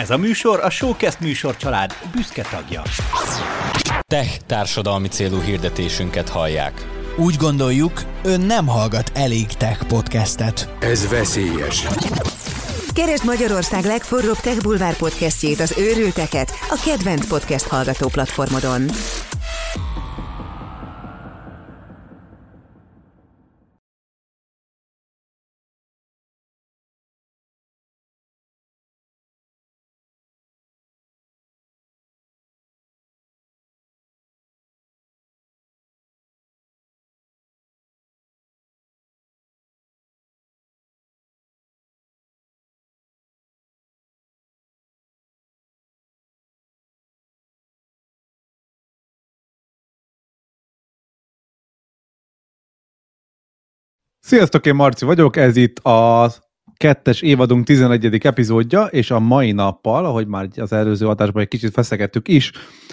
Ez a műsor a Showcast műsor család büszke tagja. Tech társadalmi célú hirdetésünket hallják. Úgy gondoljuk, ön nem hallgat elég tech podcastet. Ez veszélyes. Keresd Magyarország legforróbb Tech Bulvár podcastjét, az őrülteket, a kedvenc podcast hallgató platformodon. Sziasztok, én Marci vagyok, ez itt a kettes évadunk 11. epizódja, és a mai nappal, ahogy már az előző adásban egy kicsit feszegettük is,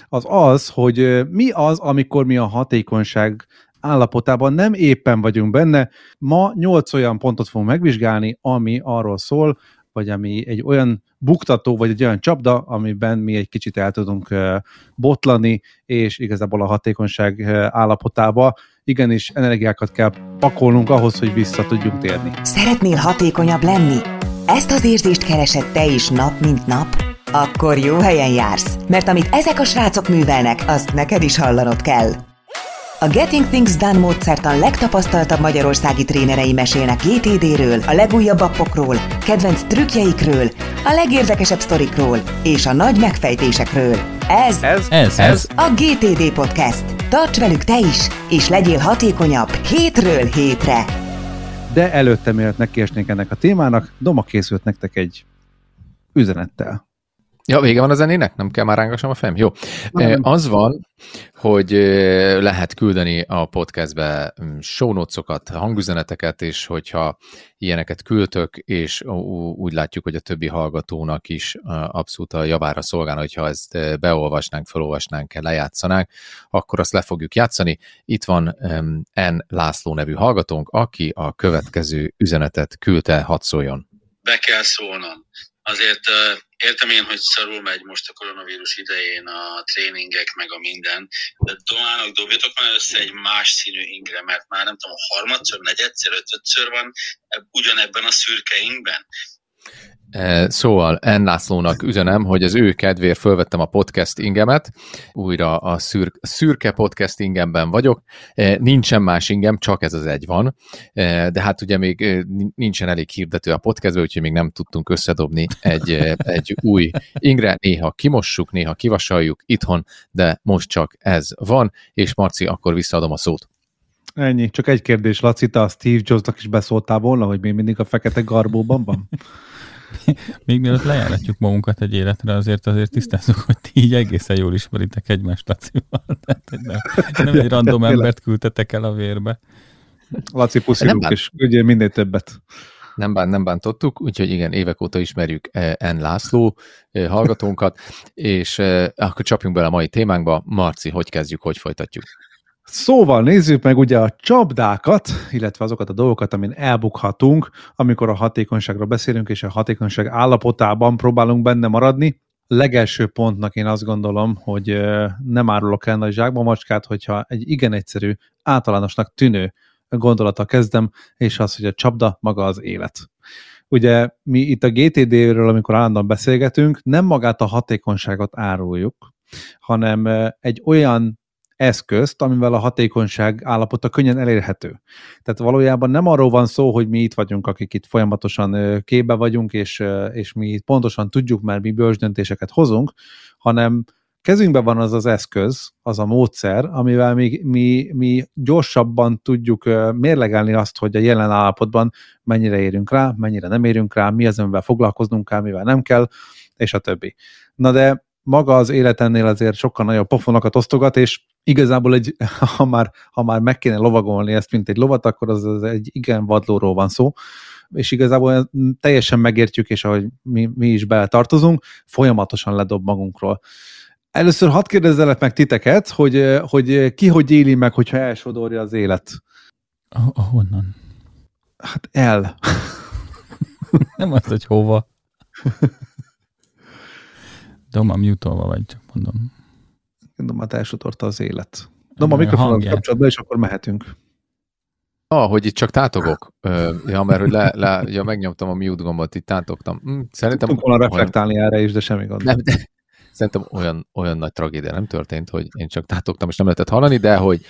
az az, hogy mi az, amikor mi a hatékonyság állapotában nem éppen vagyunk benne. Ma nyolc olyan pontot fogunk megvizsgálni, ami arról szól, vagy ami egy olyan buktató, vagy egy olyan csapda, amiben mi egy kicsit el tudunk botlani, és igazából a hatékonyság állapotába igenis energiákat kell pakolnunk ahhoz, hogy vissza tudjunk térni. Szeretnél hatékonyabb lenni? Ezt az érzést keresed te is nap, mint nap? Akkor jó helyen jársz, mert amit ezek a srácok művelnek, azt neked is hallanod kell. A Getting Things Done módszertan legtapasztaltabb magyarországi trénerei mesélnek GTD-ről, a legújabb appokról, kedvenc trükkjeikről, a legérdekesebb sztorikról és a nagy megfejtésekről. Ez, Ez? Ez, ez a GTD Podcast. Tarts velük te is, és legyél hatékonyabb hétről hétre. De előtte, mielőtt nekiesnénk ennek a témának, Doma készült nektek egy üzenettel. Ja, vége van a zenének? Nem kell már rángassam a fejem? Jó. Nem. Az van, hogy eh, lehet küldeni a podcastbe mm, show notes-okat, hangüzeneteket, és hogyha ilyeneket küldtök, és úgy látjuk, hogy a többi hallgatónak is abszolút a javára szolgálna, hogyha ezt beolvasnánk, felolvasnánk, lejátszanánk, akkor azt le fogjuk játszani. Itt van N. László nevű hallgatónk, aki a következő üzenetet küldte, hadd szóljon. be kell szólnom. Azért értem én, hogy szarul megy most a koronavírus idején a tréningek, meg a minden, de Domának dobjatok már össze egy más színű ingre, mert már nem tudom, harmadszor, negyedszer, ötödször van eb- ugyanebben a szürke ingben. Eh, Szóval N. Lászlónak üzenem, hogy az ő kedvéért fölvettem a podcast ingemet, újra a szür- szürke podcast ingemben vagyok, Eh, nincsen más ingem, csak ez az egy van, Eh, de hát ugye még nincsen elég hirdető a podcastben, úgyhogy még nem tudtunk összedobni egy, egy új ingre, néha kimossuk, néha kivasaljuk itthon, de most csak ez van, és Marci, akkor visszaadom a szót. Ennyi. Csak egy kérdés, Laci, te a Steve Jobsnak is beszóltál volna, hogy még mindig a fekete garbóban van? Még mielőtt lejáratjuk magunkat egy életre, azért azért tisztázzuk, hogy ti így egészen jól ismeritek egymást, Lacival. Nem, nem egy random embert küldtetek el a vérbe. Laci puszilunk, bánt. és küldjél minél többet. nem, bán, nem bántottuk, úgyhogy igen, évek óta ismerjük eh, N. László eh, hallgatónkat, és eh, akkor csapjunk bele a mai témánkba. Marci, hogy kezdjük, hogy folytatjuk? Szóval nézzük meg ugye a csapdákat, illetve azokat a dolgokat, amin elbukhatunk, amikor a hatékonyságról beszélünk, és a hatékonyság állapotában próbálunk benne maradni. Legelső pontnak én azt gondolom, hogy nem árulok el nagy zsákba macskát, hogyha egy igen egyszerű, általánosnak tűnő gondolata kezdem, és az, hogy a csapda maga az élet. Ugye mi itt a GTD-ről, amikor állandóan beszélgetünk, nem magát a hatékonyságot áruljuk, hanem egy olyan eszközt, amivel a hatékonyság állapota könnyen elérhető. Tehát valójában nem arról van szó, hogy mi itt vagyunk, akik itt folyamatosan képbe vagyunk, és, és mi pontosan tudjuk, mert mi bölcs döntéseket hozunk, hanem kezünkben van az az eszköz, az a módszer, amivel mi, mi, mi gyorsabban tudjuk mérlegelni azt, hogy a jelen állapotban mennyire érünk rá, mennyire nem érünk rá, mi az, amivel foglalkoznunk kell, mivel nem kell, és a többi. Na de maga az életennél azért sokkal nagyobb pofonokat osztogat, és igazából egy, ha már, ha már meg kéne lovagolni ezt, mint egy lovat, akkor az, az egy igen vadlóról van szó, és igazából teljesen megértjük, és ahogy mi, mi is beletartozunk, folyamatosan ledob magunkról. Először hadd kérdezzelek meg titeket, hogy, hogy ki hogy éli meg, hogyha elsodorja az élet. Ah, Ahonnan? Hát el. Nem az, hogy hova. Doma mutolva vagy, csak mondom. Domát elsodorta az élet. Doma, a mikrofonon kapcsolatban, és akkor mehetünk. Ah, hogy itt csak tátogok. Ja, mert hogy le, le, ja, megnyomtam a mute gombot, itt tátogtam. Hm, szerintem... Tudunk volna reflektálni olyan... erre is, de semmi gond. Nem, de, szerintem olyan, olyan nagy tragédia nem történt, hogy én csak tátogtam, és nem lehetett hallani, de hogy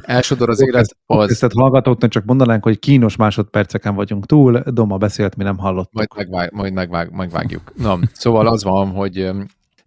elsodor az élet, az... Tisztelt hallgatóknak csak mondanánk, hogy kínos másodperceken vagyunk túl, Doma beszélt, mi nem hallottuk. Majd, megvág, majd megvág, megvágjuk. Na, szóval az van, hogy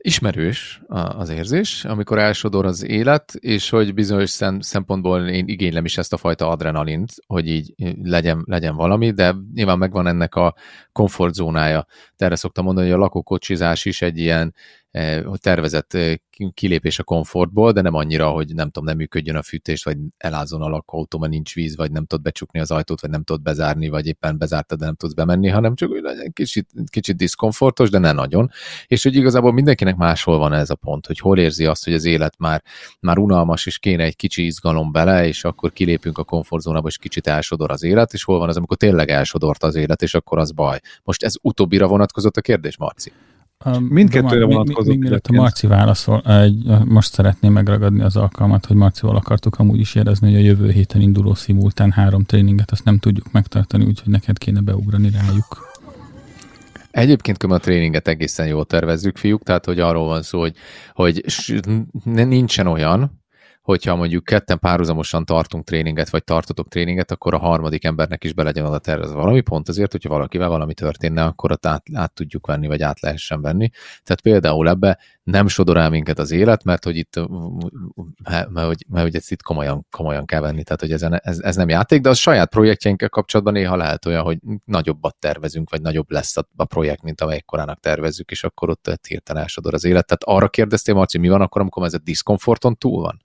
ismerős az érzés, amikor elsodor az élet, és hogy bizonyos szempontból én igénylem is ezt a fajta adrenalint, hogy így legyen, legyen valami, de nyilván megvan ennek a komfortzónája. Erre szoktam mondani, hogy a lakókocsizás is egy ilyen Eh, tervezett eh, kilépés a komfortból, de nem annyira, hogy nem tudom, nem működjön a fűtés, vagy elázzon a lakóautó, mert nincs víz, vagy nem tud becsukni az ajtót, vagy nem tud bezárni, vagy éppen bezártad, de nem tudsz bemenni, hanem csak hogy legyen kicsit, kicsit diszkomfortos, de ne nagyon. És hogy igazából mindenkinek máshol van ez a pont, hogy hol érzi azt, hogy az élet már, már unalmas, és kéne egy kicsi izgalom bele, és akkor kilépünk a komfortzónába, és kicsit elsodor az élet, és hol van az, amikor tényleg elsodort az élet, és akkor az baj. Most ez utóbbira vonatkozott a kérdés, Marci? Mindkettőre vonatkozott. Még, mielőtt a Marci válaszol, egy, most szeretném megragadni az alkalmat, hogy Marcival akartuk amúgy is érezni, hogy a jövő héten induló szimultán három tréninget, azt nem tudjuk megtartani, úgyhogy neked kéne beugrani rájuk. Egyébként a tréninget egészen jól tervezzük, fiúk, tehát hogy arról van szó, hogy, hogy nincsen olyan, hogyha mondjuk ketten párhuzamosan tartunk tréninget, vagy tartotok tréninget, akkor a harmadik embernek is be legyen oda tervezve valami, pont azért, hogyha valakivel valami történne, akkor ott át, át tudjuk venni, vagy át lehessen venni. Tehát például ebbe nem sodor el minket az élet, mert hogy itt, mert, hogy, mert hogy ezt itt komolyan, komolyan kell venni, tehát hogy ez, ez, ez nem játék, de a saját projektjeinkkel kapcsolatban néha lehet olyan, hogy nagyobbat tervezünk, vagy nagyobb lesz a, a projekt, mint amelyik korának tervezzük, és akkor ott hirtelen elsodor az élet. Tehát arra kérdeztél, Marci, mi van akkor, amikor ez a diszkomforton túl van?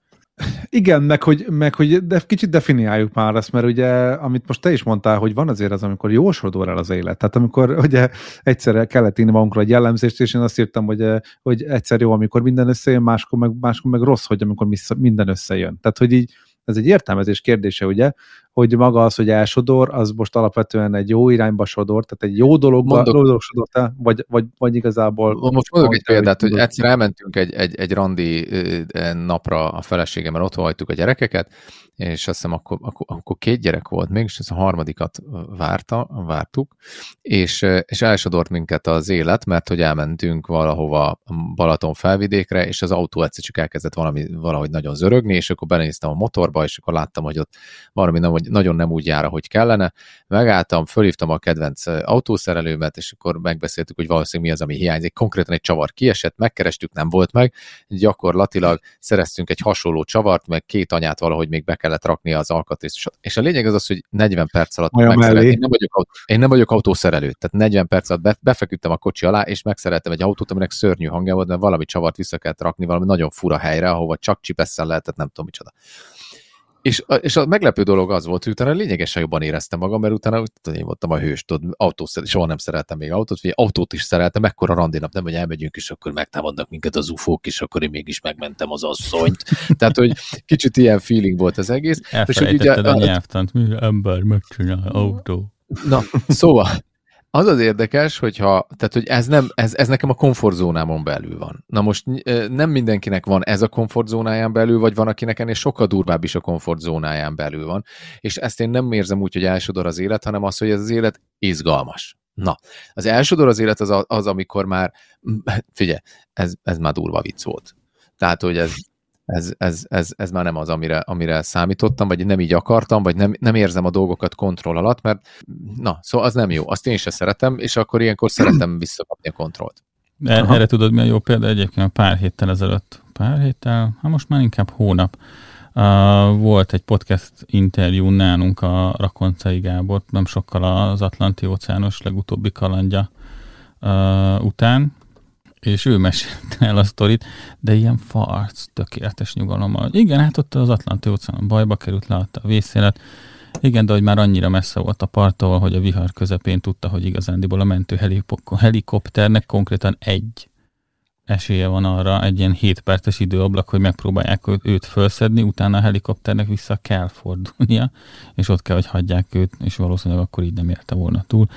Igen, meg hogy, meg hogy de kicsit definiáljuk már ezt, mert ugye, amit most te is mondtál, hogy van azért az, amikor jól sodor el az élet. Tehát amikor ugye egyszer kellett írni magunkra egy jellemzést, és én azt írtam, hogy, hogy egyszer jó, amikor minden összejön, máskor meg, máskor meg rossz, hogy amikor minden összejön. Tehát, hogy így ez egy értelmezés kérdése, ugye, hogy maga az, hogy elsodor, az most alapvetően egy jó irányba sodor, tehát egy jó dolog, mondok, jó dolog sodort vagy, vagy, vagy igazából... Most mondok egy példát, hogy egyszer elmentünk egy, egy, egy randi napra a feleségemmel, ott hagytuk a gyerekeket, és azt hiszem akkor, akkor, akkor két gyerek volt még, és ezt a harmadikat várta, vártuk, és, és elsodort minket az élet, mert hogy elmentünk valahova Balaton felvidékre, és az autó egyszer csak elkezdett valami, valahogy nagyon zörögni, és akkor belenéztem a motorba, és akkor láttam, hogy ott valami nem, hogy nagyon nem úgy jár, ahogy kellene. Megálltam, fölhívtam a kedvenc autószerelőmet, és akkor megbeszéltük, hogy valószínűleg mi az, ami hiányzik. Konkrétan egy csavar kiesett, megkerestük, nem volt meg. Gyakorlatilag szereztünk egy hasonló csavart, meg két anyát valahogy még be kellett rakni az alkatrészt. És a lényeg az az, hogy 40 perc alatt megszereltem. Én nem, vagyok autó, én nem vagyok autószerelő, tehát 40 perc alatt be, befeküdtem a kocsi alá, és megszereltem egy autót, aminek szörnyű hangja volt, mert valami csavart vissza kellett rakni valami nagyon fura helyre, ahova csak csipesszel lehetett, nem tudom micsoda. És, és a meglepő dolog az volt, hogy utána lényegesen jobban éreztem magam, mert utána tudod, én voltam a hős, tudod, autó, soha nem szerettem még autót, vagy autót is szeretem, mekkora randinap, nem, hogy elmegyünk, és akkor megtámadnak minket az ufók, és akkor én mégis megmentem az asszonyt. Tehát, hogy kicsit ilyen feeling volt az egész. És hogy ugye, a nyelvtant, mi ember megcsinál autó. Na, szóval, az az érdekes, hogyha, tehát, hogy ez, nem, ez, ez nekem a komfortzónámon belül van. Na most nem mindenkinek van ez a komfortzónáján belül, vagy van, akinek ennél sokkal durvább is a komfortzónáján belül van. És ezt én nem érzem úgy, hogy elsodor az élet, hanem az, hogy ez az élet izgalmas. Na, az elsodor az élet az, az amikor már, figyelj, ez, ez már durva vicc volt. Tehát, hogy ez, ez, ez, ez, ez már nem az, amire, amire számítottam, vagy nem így akartam, vagy nem, nem érzem a dolgokat kontroll alatt, mert na, szóval az nem jó. Azt én sem szeretem, és akkor ilyenkor szeretem visszakapni a kontrollt. Aha. Erre tudod, mi a jó példa? Egyébként pár héttel ezelőtt, pár héttel, hát most már inkább hónap, uh, volt egy podcast interjú nálunk a Rakoncai Gábor, nem sokkal az Atlanti óceános legutóbbi kalandja uh, után, és ő mesélte el a sztorit, de ilyen farc, tökéletes nyugalommal. Igen, hát ott az Atlanti óceánon bajba került, leadta a vészélet. Igen, de hogy már annyira messze volt a parttól, hogy a vihar közepén tudta, hogy igazándiból a mentő helikopternek konkrétan egy esélye van arra, egy ilyen 7 perces időablak, hogy megpróbálják őt felszedni, utána a helikopternek vissza kell fordulnia, és ott kell, hogy hagyják őt, és valószínűleg akkor így nem érte volna túl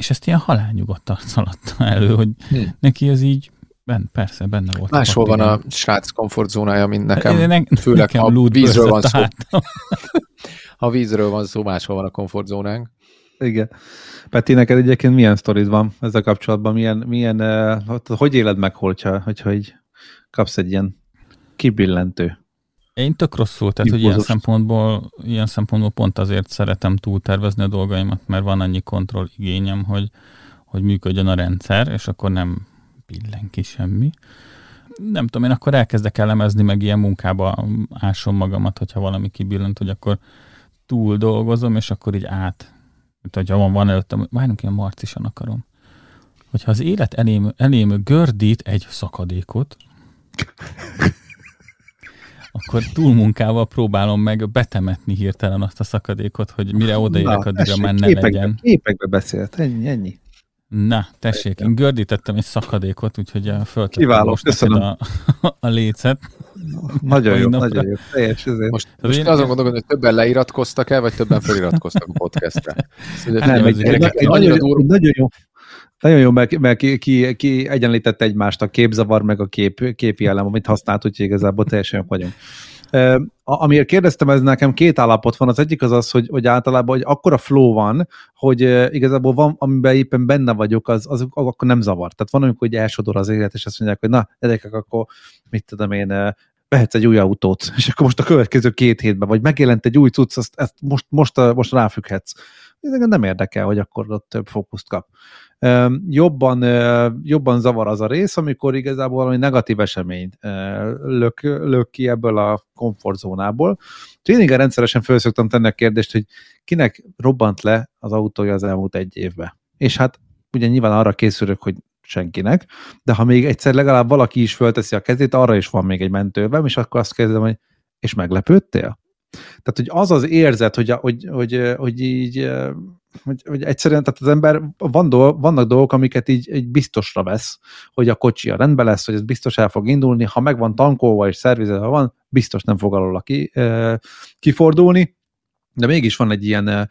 és ezt ilyen halálnyugodt alatt elő, hogy hm. neki ez így Ben, persze, benne volt. Máshol van a srác komfortzónája, mint nekem. Ne, ne, főleg nekem ha vízről van szó. ha vízről van szó, máshol van a komfortzónánk. Igen. Peti, neked egyébként milyen sztorid van ezzel kapcsolatban? Milyen, milyen, uh, hogy éled meg, hogyha, hogyha így kapsz egy ilyen kibillentő? Én tök rosszul, tehát hogy ilyen szempontból, ilyen szempontból pont azért szeretem túltervezni a dolgaimat, mert van annyi kontroll igényem, hogy, hogy működjön a rendszer, és akkor nem billen ki semmi. Nem tudom, én akkor elkezdek elemezni, meg ilyen munkába ásom magamat, hogyha valami kibillent, hogy akkor túl dolgozom, és akkor így át. Mint hogyha van, van előttem, várjunk, ilyen marcisan akarom. Hogyha az élet elém, elém gördít egy szakadékot, akkor túlmunkával próbálom meg betemetni hirtelen azt a szakadékot, hogy mire odaérek, addigra menne képekbe, legyen. Képekbe beszélt, ennyi, ennyi. Na, tessék, én gördítettem egy szakadékot, úgyhogy a föltettem most köszönöm. a, a lécet. Nagyon jó, nagyon jó. Teljes ezért. Most, most én... azon gondolom, hogy többen leiratkoztak el, vagy többen feliratkoztak a podcastre. Szóval nem, egy, egy, egy, nagyon, nagyon jó. Nagyon jó, mert, mert ki, ki, ki egyenlítette egymást a képzavar, meg a kép, képi elem, amit használt, úgyhogy igazából teljesen jók vagyunk. Amiért kérdeztem, ez nekem két állapot van. Az egyik az az, hogy, hogy általában hogy akkora flow van, hogy igazából van, amiben éppen benne vagyok, az, az akkor nem zavar. Tehát van, amikor hogy elsodor az élet, és azt mondják, hogy na, gyerekek, akkor mit tudom én, vehetsz egy új autót, és akkor most a következő két hétben, vagy megjelent egy új cucc, azt, ezt most, most, most ráfügghetsz. Ez nem érdekel, hogy akkor ott több fókuszt kap jobban, jobban zavar az a rész, amikor igazából valami negatív esemény lök, lök ki ebből a komfortzónából. Tréningen rendszeresen föl szoktam tenni a kérdést, hogy kinek robbant le az autója az elmúlt egy évbe. És hát ugye nyilván arra készülök, hogy senkinek, de ha még egyszer legalább valaki is fölteszi a kezét, arra is van még egy mentővem, és akkor azt kezdem, hogy és meglepődtél? Tehát, hogy az az érzet, hogy, hogy, hogy, hogy így hogy, hogy egyszerűen, tehát az ember, van dolg, vannak dolgok, amiket így, így biztosra vesz, hogy a kocsi a rendben lesz, hogy ez biztos el fog indulni, ha meg van tankolva és szervizelve van, biztos nem fog alól ki, kifordulni, de mégis van egy ilyen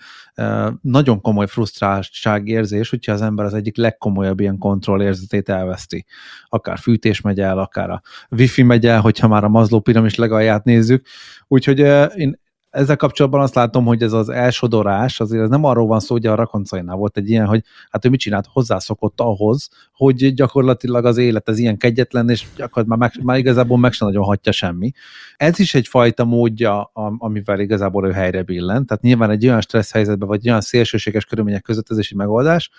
nagyon komoly frusztráltságérzés, hogyha az ember az egyik legkomolyabb ilyen kontrollérzetét elveszti. Akár fűtés megy el, akár a wifi megy el, hogyha már a Mazló piramis legalját nézzük. Úgyhogy én ezzel kapcsolatban azt látom, hogy ez az elsodorás, azért ez nem arról van szó, hogy a rakoncainál volt egy ilyen, hogy hát ő mit csinált, hozzászokott ahhoz, hogy gyakorlatilag az élet ez ilyen kegyetlen, és gyakorlatilag már, meg, már igazából meg sem nagyon hagyja semmi. Ez is egyfajta módja, amivel igazából ő helyre billen, tehát nyilván egy olyan stressz helyzetben, vagy olyan szélsőséges körülmények között ez is egy megoldás,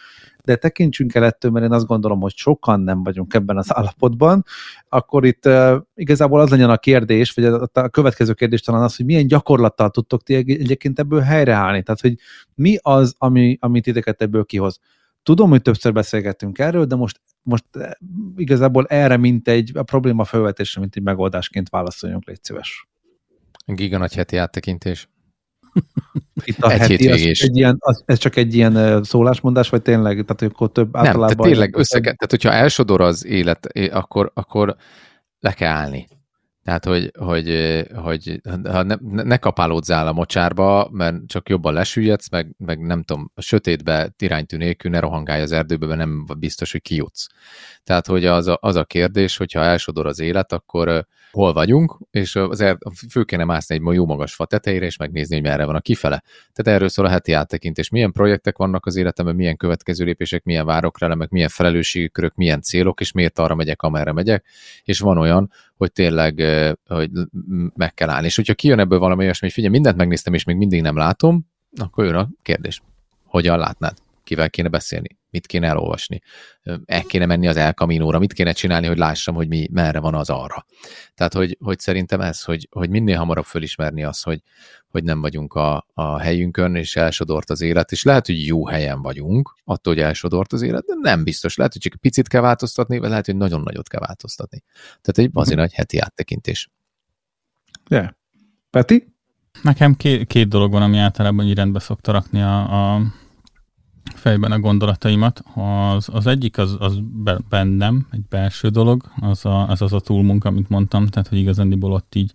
de tekintsünk el ettől, mert én azt gondolom, hogy sokan nem vagyunk ebben az állapotban, akkor itt igazából az legyen a kérdés, vagy a, a következő kérdés talán az, hogy milyen gyakorlattal tudtok ti egyébként ebből helyreállni, tehát hogy mi az, ami, amit titeket ebből kihoz. Tudom, hogy többször beszélgettünk erről, de most, most igazából erre, mint egy a probléma felvetésre, mint egy megoldásként válaszoljunk, légy szíves. Giga nagy heti áttekintés. Itt a egy heti, az egy ilyen, az, ez csak egy ilyen szólásmondás, vagy tényleg, tehát akkor több Nem, általában... tehát tényleg összege, tehát hogyha elsodor az élet, akkor, akkor le kell állni. Tehát, hogy, hogy, hogy ha ne, ne kapálódzál a mocsárba, mert csak jobban lesüllyedsz, meg, meg nem tudom, a sötétbe iránytű nélkül ne rohangálj az erdőbe, mert nem biztos, hogy kijutsz. Tehát, hogy az a, az a kérdés, hogyha elsodor az élet, akkor hol vagyunk, és az er, fő kéne mászni egy jó magas fa tetejére, és megnézni, hogy merre van a kifele. Tehát erről szól a heti áttekintés. Milyen projektek vannak az életemben, milyen következő lépések, milyen várok rá, meg milyen felelősségkörök, milyen célok, és miért arra megyek, amerre megyek, és van olyan, hogy tényleg hogy meg kell állni. És hogyha kijön ebből valami olyasmi, hogy figyelj, mindent megnéztem, és még mindig nem látom, akkor jön a kérdés. Hogyan látnád? Kivel kéne beszélni? Mit kéne elolvasni? El kéne menni az El Camino-ra? Mit kéne csinálni, hogy lássam, hogy mi, merre van az arra? Tehát, hogy, hogy szerintem ez, hogy, hogy minél hamarabb fölismerni azt, hogy, hogy nem vagyunk a, a helyünkön, és elsodort az élet, és lehet, hogy jó helyen vagyunk, attól, hogy elsodort az élet, de nem biztos. Lehet, hogy csak picit kell változtatni, vagy lehet, hogy nagyon nagyot kell változtatni. Tehát egy azért nagy heti áttekintés. Yeah. Peti? Nekem két, két dolog van, ami általában így rendbe szokta rakni a, a fejben a gondolataimat. Az, az egyik az, az bennem, egy belső dolog, az, a, az az a túlmunka, amit mondtam, tehát hogy igazándiból ott így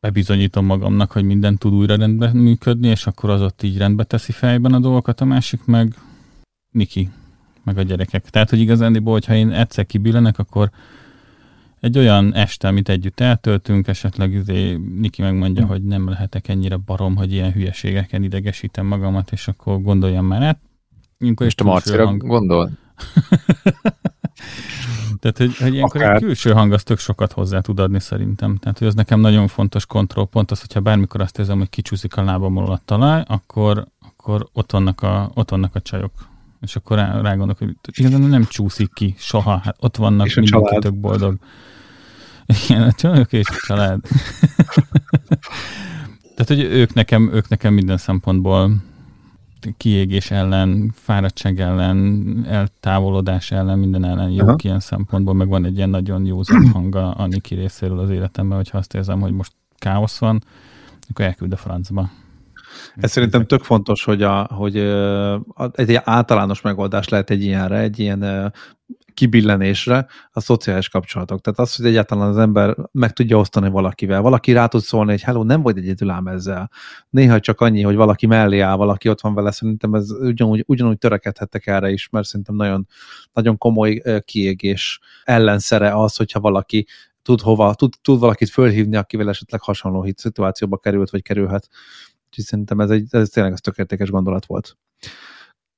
bebizonyítom magamnak, hogy minden tud újra rendben működni, és akkor az ott így rendbe teszi fejben a dolgokat, a másik meg Niki. meg a gyerekek. Tehát, hogy igazándiból, hogyha én egyszer kibillenek, akkor egy olyan este, amit együtt eltöltünk, esetleg izé, Niki megmondja, hm. hogy nem lehetek ennyire barom, hogy ilyen hülyeségeken idegesítem magamat, és akkor gondoljam már át. Ilyenkor és te Marcira hang... gondol? Tehát, hogy, hogy ilyenkor Akár. egy külső hang az tök sokat hozzá tud adni szerintem. Tehát, hogy ez nekem nagyon fontos kontrollpont, az, hogyha bármikor azt érzem, hogy kicsúszik a lábamról a talaj, akkor, akkor ott, vannak a, ott vannak a csajok. És akkor rá, rá gondolok, hogy igazán nem csúszik ki soha, hát ott vannak, mindenki tök boldog. Igen, a csajok és a család. Tehát, hogy ők nekem, ők nekem minden szempontból kiégés ellen, fáradtság ellen, eltávolodás ellen, minden ellen jók Aha. ilyen szempontból, meg van egy ilyen nagyon jó hanga a Niki részéről az életemben, hogyha azt érzem, hogy most káosz van, akkor elküld a francba. Ez szerintem tök fontos, hogy, a, hogy egy általános megoldás lehet egy ilyenre, egy ilyen kibillenésre a szociális kapcsolatok. Tehát az, hogy egyáltalán az ember meg tudja osztani valakivel. Valaki rá tud szólni, hogy hello, nem vagy egyedül ám ezzel. Néha csak annyi, hogy valaki mellé áll, valaki ott van vele, szerintem ez ugyanúgy, ugyanúgy törekedhettek erre is, mert szerintem nagyon, nagyon komoly kiégés ellenszere az, hogyha valaki tud hova, tud, tud valakit fölhívni, akivel esetleg hasonló hit szituációba került, vagy kerülhet. Úgyhogy szerintem ez, egy, ez tényleg az tökéletes gondolat volt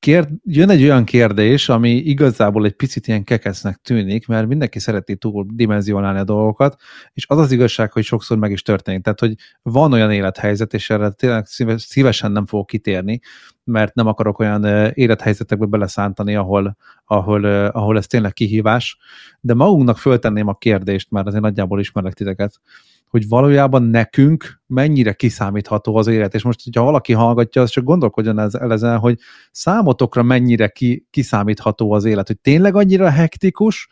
kérd, jön egy olyan kérdés, ami igazából egy picit ilyen kekesznek tűnik, mert mindenki szereti túl dimenzionálni a dolgokat, és az az igazság, hogy sokszor meg is történik. Tehát, hogy van olyan élethelyzet, és erre tényleg szívesen nem fogok kitérni, mert nem akarok olyan élethelyzetekbe beleszántani, ahol, ahol, ahol ez tényleg kihívás, de magunknak föltenném a kérdést, mert azért nagyjából ismerek titeket, hogy valójában nekünk mennyire kiszámítható az élet. És most, hogyha valaki hallgatja, az csak gondolkodjon el ezen, hogy számotokra mennyire ki, kiszámítható az élet, hogy tényleg annyira hektikus,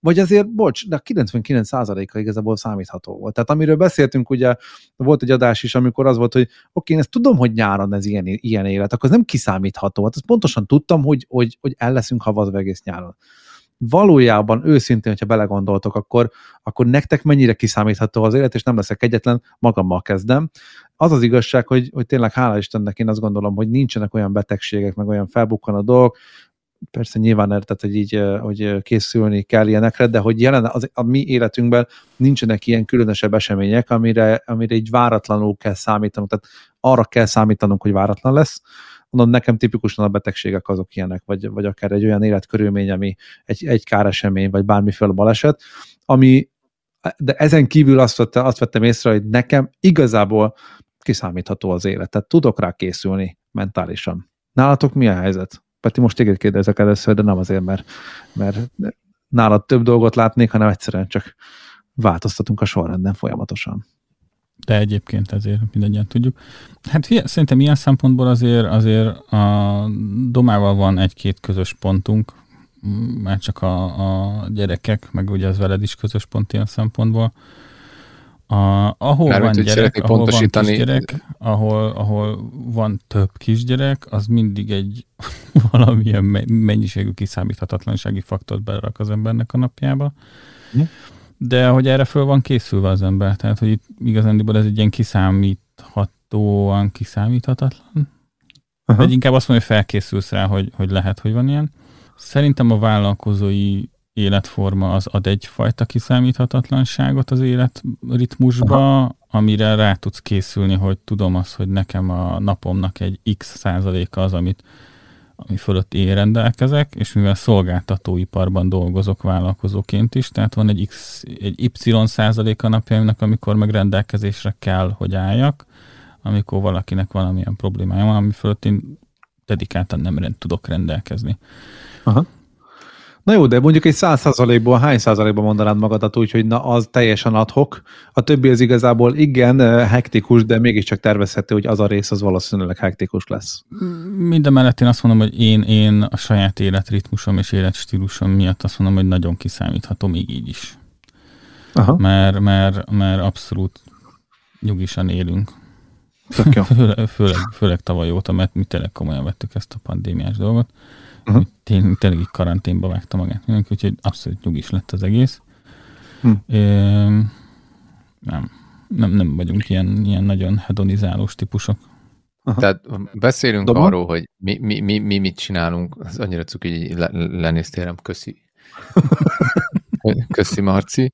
vagy azért, bocs, de a 99%-a igazából számítható volt. Tehát amiről beszéltünk, ugye volt egy adás is, amikor az volt, hogy oké, okay, én ezt tudom, hogy nyáron ez ilyen, ilyen élet, akkor ez nem kiszámítható. Hát ezt pontosan tudtam, hogy, hogy, hogy el leszünk havazva egész nyáron valójában őszintén, hogyha belegondoltok, akkor, akkor nektek mennyire kiszámítható az élet, és nem leszek egyetlen, magammal kezdem. Az az igazság, hogy, hogy tényleg hála Istennek én azt gondolom, hogy nincsenek olyan betegségek, meg olyan felbukkanó dolgok, persze nyilván érted, hogy így hogy készülni kell ilyenekre, de hogy jelen az, a mi életünkben nincsenek ilyen különösebb események, amire, amire így váratlanul kell számítanunk, tehát arra kell számítanunk, hogy váratlan lesz, mondom, nekem tipikusan a betegségek azok ilyenek, vagy, vagy akár egy olyan életkörülmény, ami egy, egy káresemény, vagy bármiféle baleset, ami, de ezen kívül azt, vette, azt vettem észre, hogy nekem igazából kiszámítható az élet, tehát tudok rá készülni mentálisan. Nálatok mi a helyzet? Peti, most téged kérdezek először, de nem azért, mert, mert nálad több dolgot látnék, hanem egyszerűen csak változtatunk a sorrenden folyamatosan de egyébként ezért mindannyian tudjuk. Hát szerintem ilyen szempontból azért, azért a Domával van egy-két közös pontunk, már csak a, a gyerekek, meg ugye az veled is közös pont ilyen szempontból. A, ahol Már van gyerek, ahol van kisgyerek, ahol, ahol van több kisgyerek, az mindig egy valamilyen mennyiségű kiszámíthatatlansági faktort belerak az embernek a napjába. Hm? De hogy erre föl van készülve az ember, tehát hogy itt igazándiból ez egy ilyen kiszámíthatóan kiszámíthatatlan. Aha. Egy inkább azt mondja, hogy felkészülsz rá, hogy, hogy lehet, hogy van ilyen. Szerintem a vállalkozói életforma az ad egyfajta kiszámíthatatlanságot az életritmusba, Aha. amire rá tudsz készülni, hogy tudom azt, hogy nekem a napomnak egy x százaléka az, amit ami fölött én rendelkezek, és mivel szolgáltatóiparban dolgozok vállalkozóként is, tehát van egy, X, egy Y százalék a napjaimnak, amikor meg rendelkezésre kell, hogy álljak, amikor valakinek valamilyen problémája van, ami fölött én dedikáltan nem rend, tudok rendelkezni. Aha. Na jó, de mondjuk egy száz százalékból hány százalékban mondanád magadat úgy, hogy na az teljesen adhok, a többi az igazából igen, eh, hektikus, de mégiscsak tervezhető, hogy az a rész az valószínűleg hektikus lesz. Minden mellett én azt mondom, hogy én, én a saját életritmusom és életstílusom miatt azt mondom, hogy nagyon kiszámítható még így is. Aha. Mert, mert, mert abszolút nyugisan élünk. Főleg, főleg, főleg tavaly óta, mert mi tényleg komolyan vettük ezt a pandémiás dolgot uh-huh. Tény, tényleg karanténba vágta magát mindenki, úgyhogy abszolút nyugis lett az egész. Hm. É, nem, nem, nem vagyunk ilyen, ilyen nagyon hedonizálós típusok. Aha. Tehát beszélünk Dobom? arról, hogy mi, mi, mi, mi mit csinálunk, az annyira cuki, hogy le, lenéztél rám, köszi. köszi, Marci,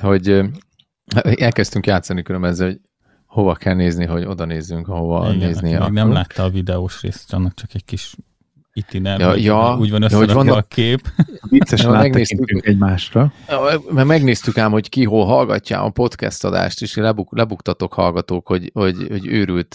hogy ö, elkezdtünk játszani különben ezzel, hogy hova kell nézni, hogy oda nézzünk, ahova Igen, nézni aki még nem látta a videós részt, annak csak egy kis itiner, Ja, hogy ja, úgy van ja, hogy összerakva vannak- a kép. Viccesen Ja, megnéztük. egymásra. Ja, Mert megnéztük ám, hogy ki hol hallgatja a podcast adást, és lebuk, lebuktatok hallgatók, hogy, hogy, hogy őrült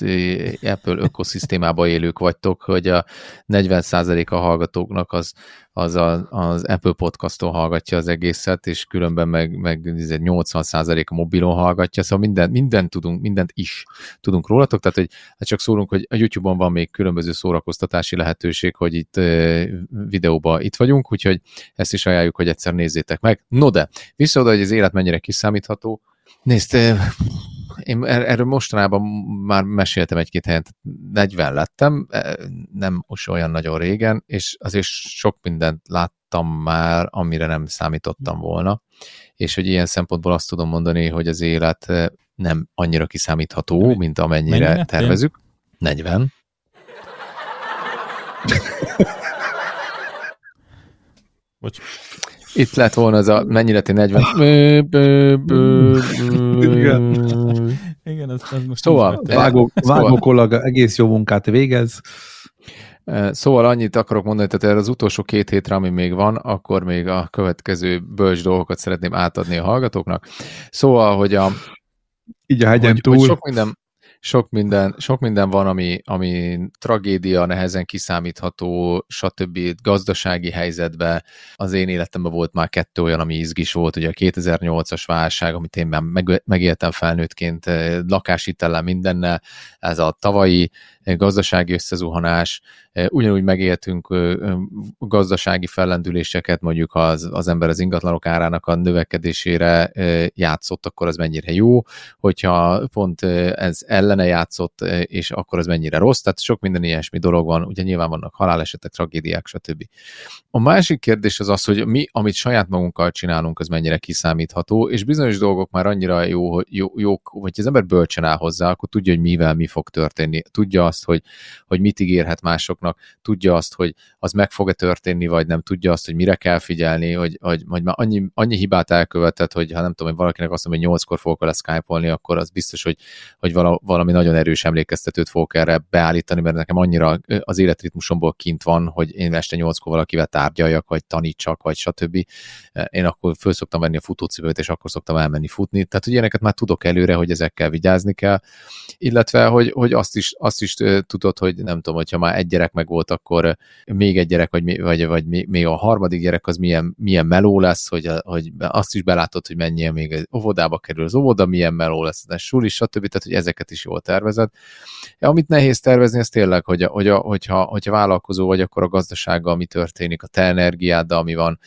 Apple ökoszisztémába élők vagytok, hogy a 40% a hallgatóknak az, az a, az Apple podcaston hallgatja az egészet, és különben meg, meg 80% a mobilon hallgatja, szóval minden, mindent tudunk, mindent is tudunk rólatok, tehát hogy hát csak szólunk, hogy a YouTube-on van még különböző szórakoztatási lehetőség, hogy itt eh, videóba itt vagyunk, úgyhogy ezt is ajánljuk, hogy egyszer nézzétek meg. No de, vissza oda, hogy az élet mennyire kiszámítható. Nézd, én er- erről mostanában már meséltem egy-két helyen, 40 lettem, eh, nem most olyan nagyon régen, és azért sok mindent láttam már, amire nem számítottam volna, és hogy ilyen szempontból azt tudom mondani, hogy az élet eh, nem annyira kiszámítható, mint amennyire Mennyire? tervezük. 40. Bocs. Itt lett volna az a, mennyire ti 40. Bö, bö, bö, bö. Igen, ez, ez most Szóval. Vágó, Szóval- vágó kollega egész jó munkát végez. Szóval annyit akarok mondani, tehát erre az utolsó két hétre, ami még van, akkor még a következő bölcs dolgokat szeretném átadni a hallgatóknak. Szóval, hogy a, Így a hegyen hogy, túl. hogy sok minden, sok minden, sok minden van, ami, ami tragédia, nehezen kiszámítható, stb. gazdasági helyzetben. Az én életemben volt már kettő olyan, ami izgis volt, ugye a 2008-as válság, amit én már meg, megéltem felnőttként, eh, lakáshitellel mindennel, ez a tavalyi eh, gazdasági összezuhanás, ugyanúgy megéltünk gazdasági fellendüléseket, mondjuk ha az, az ember az ingatlanok árának a növekedésére játszott, akkor az mennyire jó, hogyha pont ez ellene játszott, és akkor az mennyire rossz, tehát sok minden ilyesmi dolog van, ugye nyilván vannak halálesetek, tragédiák, stb. A másik kérdés az az, hogy mi, amit saját magunkkal csinálunk, az mennyire kiszámítható, és bizonyos dolgok már annyira jó, hogy jó, jók, hogy az ember bölcsen áll hozzá, akkor tudja, hogy mivel mi fog történni. Tudja azt, hogy, hogy mit ígérhet másoknak, tudja azt, hogy az meg fog-e történni, vagy nem, tudja azt, hogy mire kell figyelni, hogy, hogy, hogy már annyi, annyi hibát elkövetett, hogy ha nem tudom, hogy valakinek azt mondom, hogy nyolckor fogok vele skype akkor az biztos, hogy, hogy vala, valami nagyon erős emlékeztetőt fogok erre beállítani, mert nekem annyira az életritmusomból kint van, hogy én este nyolckor valakivel tárgyaljak, vagy tanítsak, vagy stb. Én akkor föl szoktam venni a futócipőt, és akkor szoktam elmenni futni. Tehát, hogy ilyeneket már tudok előre, hogy ezekkel vigyázni kell, illetve, hogy, hogy azt is, azt is tudod, hogy nem tudom, hogyha már egy gyerek meg volt, akkor még egy gyerek, vagy, mi- vagy, vagy mi- még a harmadik gyerek az milyen, milyen meló lesz, hogy, hogy azt is belátod, hogy mennyien még egy óvodába kerül az óvoda, milyen meló lesz, a suli, stb. Tehát, hogy ezeket is jól tervezed. Amit nehéz tervezni, az tényleg, hogy, hogy hogyha, hogyha vállalkozó vagy, akkor a gazdasággal mi történik, a te energiáddal, ami van,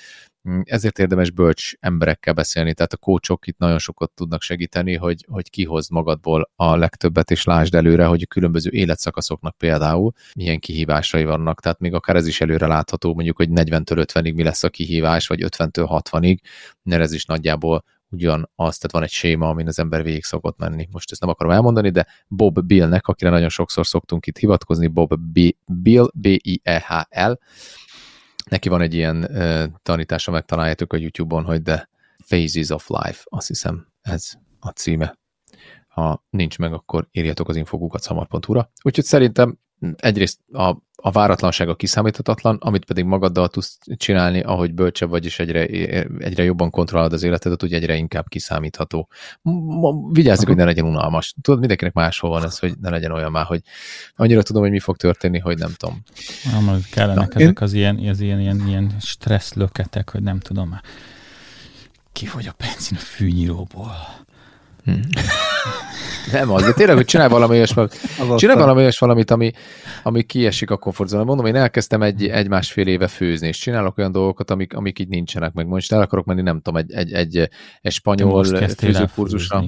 ezért érdemes bölcs emberekkel beszélni, tehát a kócsok itt nagyon sokat tudnak segíteni, hogy, hogy kihozd magadból a legtöbbet, és lásd előre, hogy a különböző életszakaszoknak például milyen kihívásai vannak, tehát még akár ez is előre látható, mondjuk, hogy 40-től 50-ig mi lesz a kihívás, vagy 50-től 60-ig, mert ez is nagyjából ugyan az, tehát van egy séma, amin az ember végig szokott menni. Most ezt nem akarom elmondani, de Bob Billnek, akire nagyon sokszor szoktunk itt hivatkozni, Bob B. Bill, B-I-E-H-L, neki van egy ilyen uh, tanítása, megtaláljátok a YouTube-on, hogy The Phases of Life, azt hiszem ez a címe. Ha nincs meg, akkor írjatok az infogukachamar.hu-ra. Úgyhogy szerintem egyrészt a, a váratlanság a kiszámíthatatlan, amit pedig magaddal tudsz csinálni, ahogy bölcsebb vagy, és egyre, egyre jobban kontrollálod az életedet, úgy egyre inkább kiszámítható. Vigyázz, hogy ne legyen unalmas. Tudod, mindenkinek máshol van ez, hogy ne legyen olyan már, hogy annyira tudom, hogy mi fog történni, hogy nem tudom. Majd kellenek Na, ezek én... az ilyen, az ilyen, ilyen, ilyen stressz löketek, hogy nem tudom már. Kifogy a benzin a fűnyíróból. Hmm. Nem az, de tényleg, hogy csinálj valami olyasmit, csinálj valami olyas valamit, ami, ami kiesik a komfortzóna. Mondom, én elkezdtem egy, egy másfél éve főzni, és csinálok olyan dolgokat, amik, amik így nincsenek meg. Most el akarok menni, nem tudom, egy, egy, egy, egy spanyol főzőkurzusra.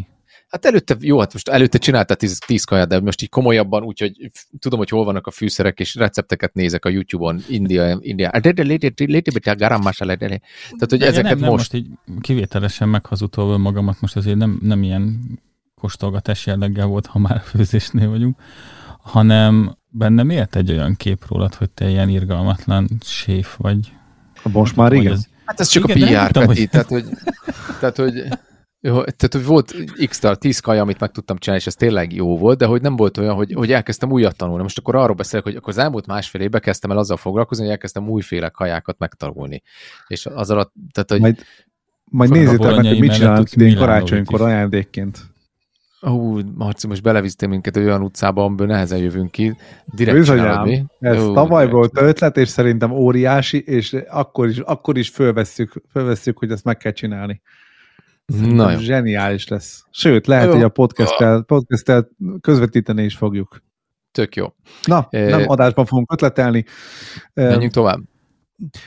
Hát előtte, jó, hát most előtte csináltál tíz, tíz kaját, de most így komolyabban, úgyhogy tudom, hogy hol vannak a fűszerek, és recepteket nézek a YouTube-on, India, India, tehát, hogy ezeket nem, nem, most... most így kivételesen meghazudtolva magamat, most azért nem, nem ilyen kóstolgatás jelleggel volt, ha már a főzésnél vagyunk, hanem bennem élt egy olyan kép rólad, hogy te ilyen irgalmatlan séf vagy. Most már igen. Ez... Hát ez csak igen, a PR, tudom, Peti, hogy... tehát hogy, tehát, hogy jó, tehát, hogy volt x 10 kaja, amit meg tudtam csinálni, és ez tényleg jó volt, de hogy nem volt olyan, hogy, hogy elkezdtem újat tanulni. Most akkor arról beszélek, hogy akkor az elmúlt másfél évben kezdtem el azzal foglalkozni, hogy elkezdtem újféle kajákat megtanulni. És az alatt, tehát, hogy... Majd, majd nézzétek meg, hogy mit csinálunk idén karácsonykor ajándékként. Ú, Marci, most belevisztél minket olyan utcába, amiből nehezen jövünk ki. Direkt Bizonyám, ez Ó, tavaly direkt. volt ötlet, és szerintem óriási, és akkor is, akkor is fölvesszük, fölvesszük, hogy ezt meg kell csinálni. Na jó. Zseniális lesz. Sőt, lehet, jó. hogy a podcasttel, podcasttel közvetíteni is fogjuk. Tök jó. Na, nem adásban fogunk ötletelni. Menjünk tovább.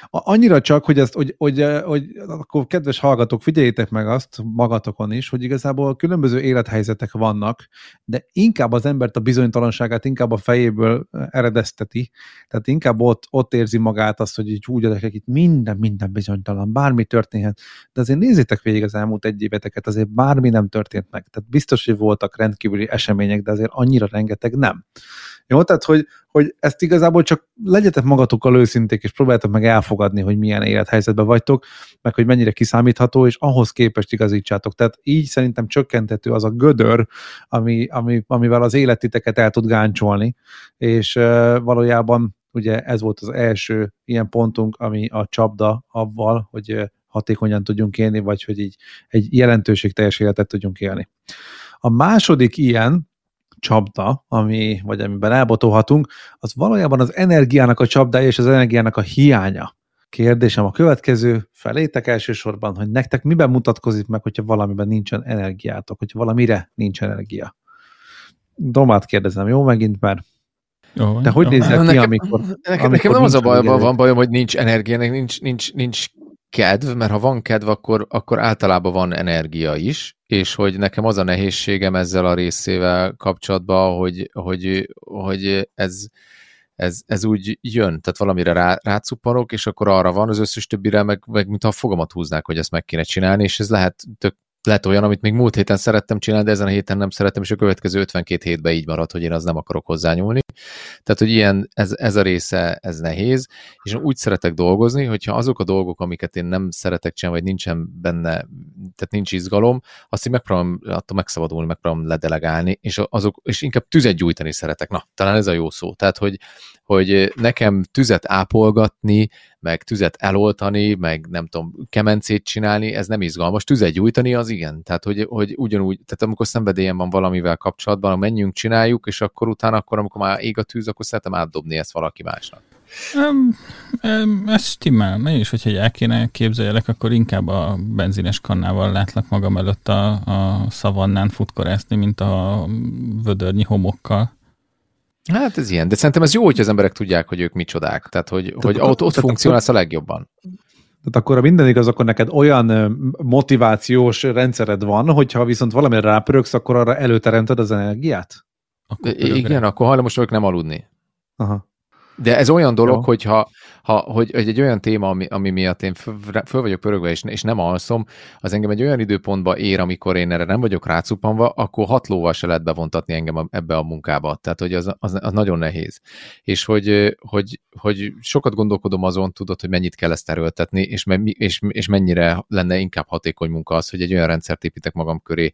Annyira csak, hogy ezt, hogy, hogy, hogy akkor kedves hallgatók, figyeljétek meg azt magatokon is, hogy igazából különböző élethelyzetek vannak, de inkább az embert a bizonytalanságát inkább a fejéből eredezteti, tehát inkább ott, ott érzi magát azt, hogy így úgy adek itt minden, minden bizonytalan, bármi történhet, de azért nézzétek végig az elmúlt egy éveteket, azért bármi nem történt meg, tehát biztos, hogy voltak rendkívüli események, de azért annyira rengeteg nem. Jó, tehát hogy, hogy ezt igazából csak legyetek magatokkal őszinték, és próbáljátok meg elfogadni, hogy milyen élethelyzetben vagytok, meg hogy mennyire kiszámítható, és ahhoz képest igazítsátok. Tehát így szerintem csökkentető az a gödör, ami, ami, amivel az életiteket el tud gáncsolni, és uh, valójában ugye ez volt az első ilyen pontunk, ami a csapda avval, hogy hatékonyan tudjunk élni, vagy hogy így egy jelentőségteljes életet tudjunk élni. A második ilyen, csapda, ami, vagy amiben elbotolhatunk, az valójában az energiának a csapdája és az energiának a hiánya. Kérdésem a következő felétek elsősorban, hogy nektek miben mutatkozik meg, hogyha valamiben nincsen energiátok, hogyha valamire nincs energia. Domát kérdezem, jó megint, jó, De hogy nézett ki, nekem, amikor... Nekem, nekem nem az a baj, van bajom, hogy nincs energia, nincs, nincs, nincs kedv, mert ha van kedv, akkor, akkor általában van energia is, és hogy nekem az a nehézségem ezzel a részével kapcsolatban, hogy, hogy, hogy ez, ez, ez úgy jön, tehát valamire rá, rácuppanok, és akkor arra van, az összes többire meg, meg mintha a fogamat húznák, hogy ezt meg kéne csinálni, és ez lehet tök lehet olyan, amit még múlt héten szerettem csinálni, de ezen a héten nem szerettem, és a következő 52 hétben így marad, hogy én az nem akarok hozzányúlni. Tehát, hogy ilyen, ez, ez a része, ez nehéz, és úgy szeretek dolgozni, hogyha azok a dolgok, amiket én nem szeretek csinálni, vagy nincsen benne, tehát nincs izgalom, azt így megpróbálom attól megszabadulni, megpróbálom ledelegálni, és, azok, és inkább tüzet gyújtani szeretek. Na, talán ez a jó szó. Tehát, hogy, hogy nekem tüzet ápolgatni, meg tüzet eloltani, meg nem tudom, kemencét csinálni, ez nem izgalmas. Tüzet gyújtani, az igen. Tehát, hogy, hogy ugyanúgy, tehát amikor szenvedélyem van valamivel kapcsolatban, menjünk, csináljuk, és akkor utána, akkor amikor már ég a tűz, akkor szeretem átdobni ezt valaki másnak. Um, um, ez stimmel. Én is, hogyha el kéne képzeljelek, akkor inkább a benzines kannával látlak magam előtt a, a szavannán futkorászni, mint a vödörnyi homokkal. Hát ez ilyen, de szerintem ez jó, hogy az emberek tudják, hogy ők micsodák, tehát hogy, tehát hogy ott, ott funkcionálsz a legjobban. Tehát akkor a minden igaz, akkor neked olyan motivációs rendszered van, hogyha viszont valamire rápöröksz, akkor arra előteremted az energiát? Akkor Igen, akkor hajlamos vagyok nem aludni. Aha. De ez olyan dolog, Jó. hogyha ha, hogy, hogy egy olyan téma, ami, ami miatt én föl, vagyok pörögve, és, és nem alszom, az engem egy olyan időpontba ér, amikor én erre nem vagyok rácupanva, akkor hat lóval se lehet bevontatni engem ebbe a munkába. Tehát, hogy az, az, az nagyon nehéz. És hogy, hogy, hogy sokat gondolkodom azon, tudod, hogy mennyit kell ezt erőltetni, és, me, és, és mennyire lenne inkább hatékony munka az, hogy egy olyan rendszert építek magam köré,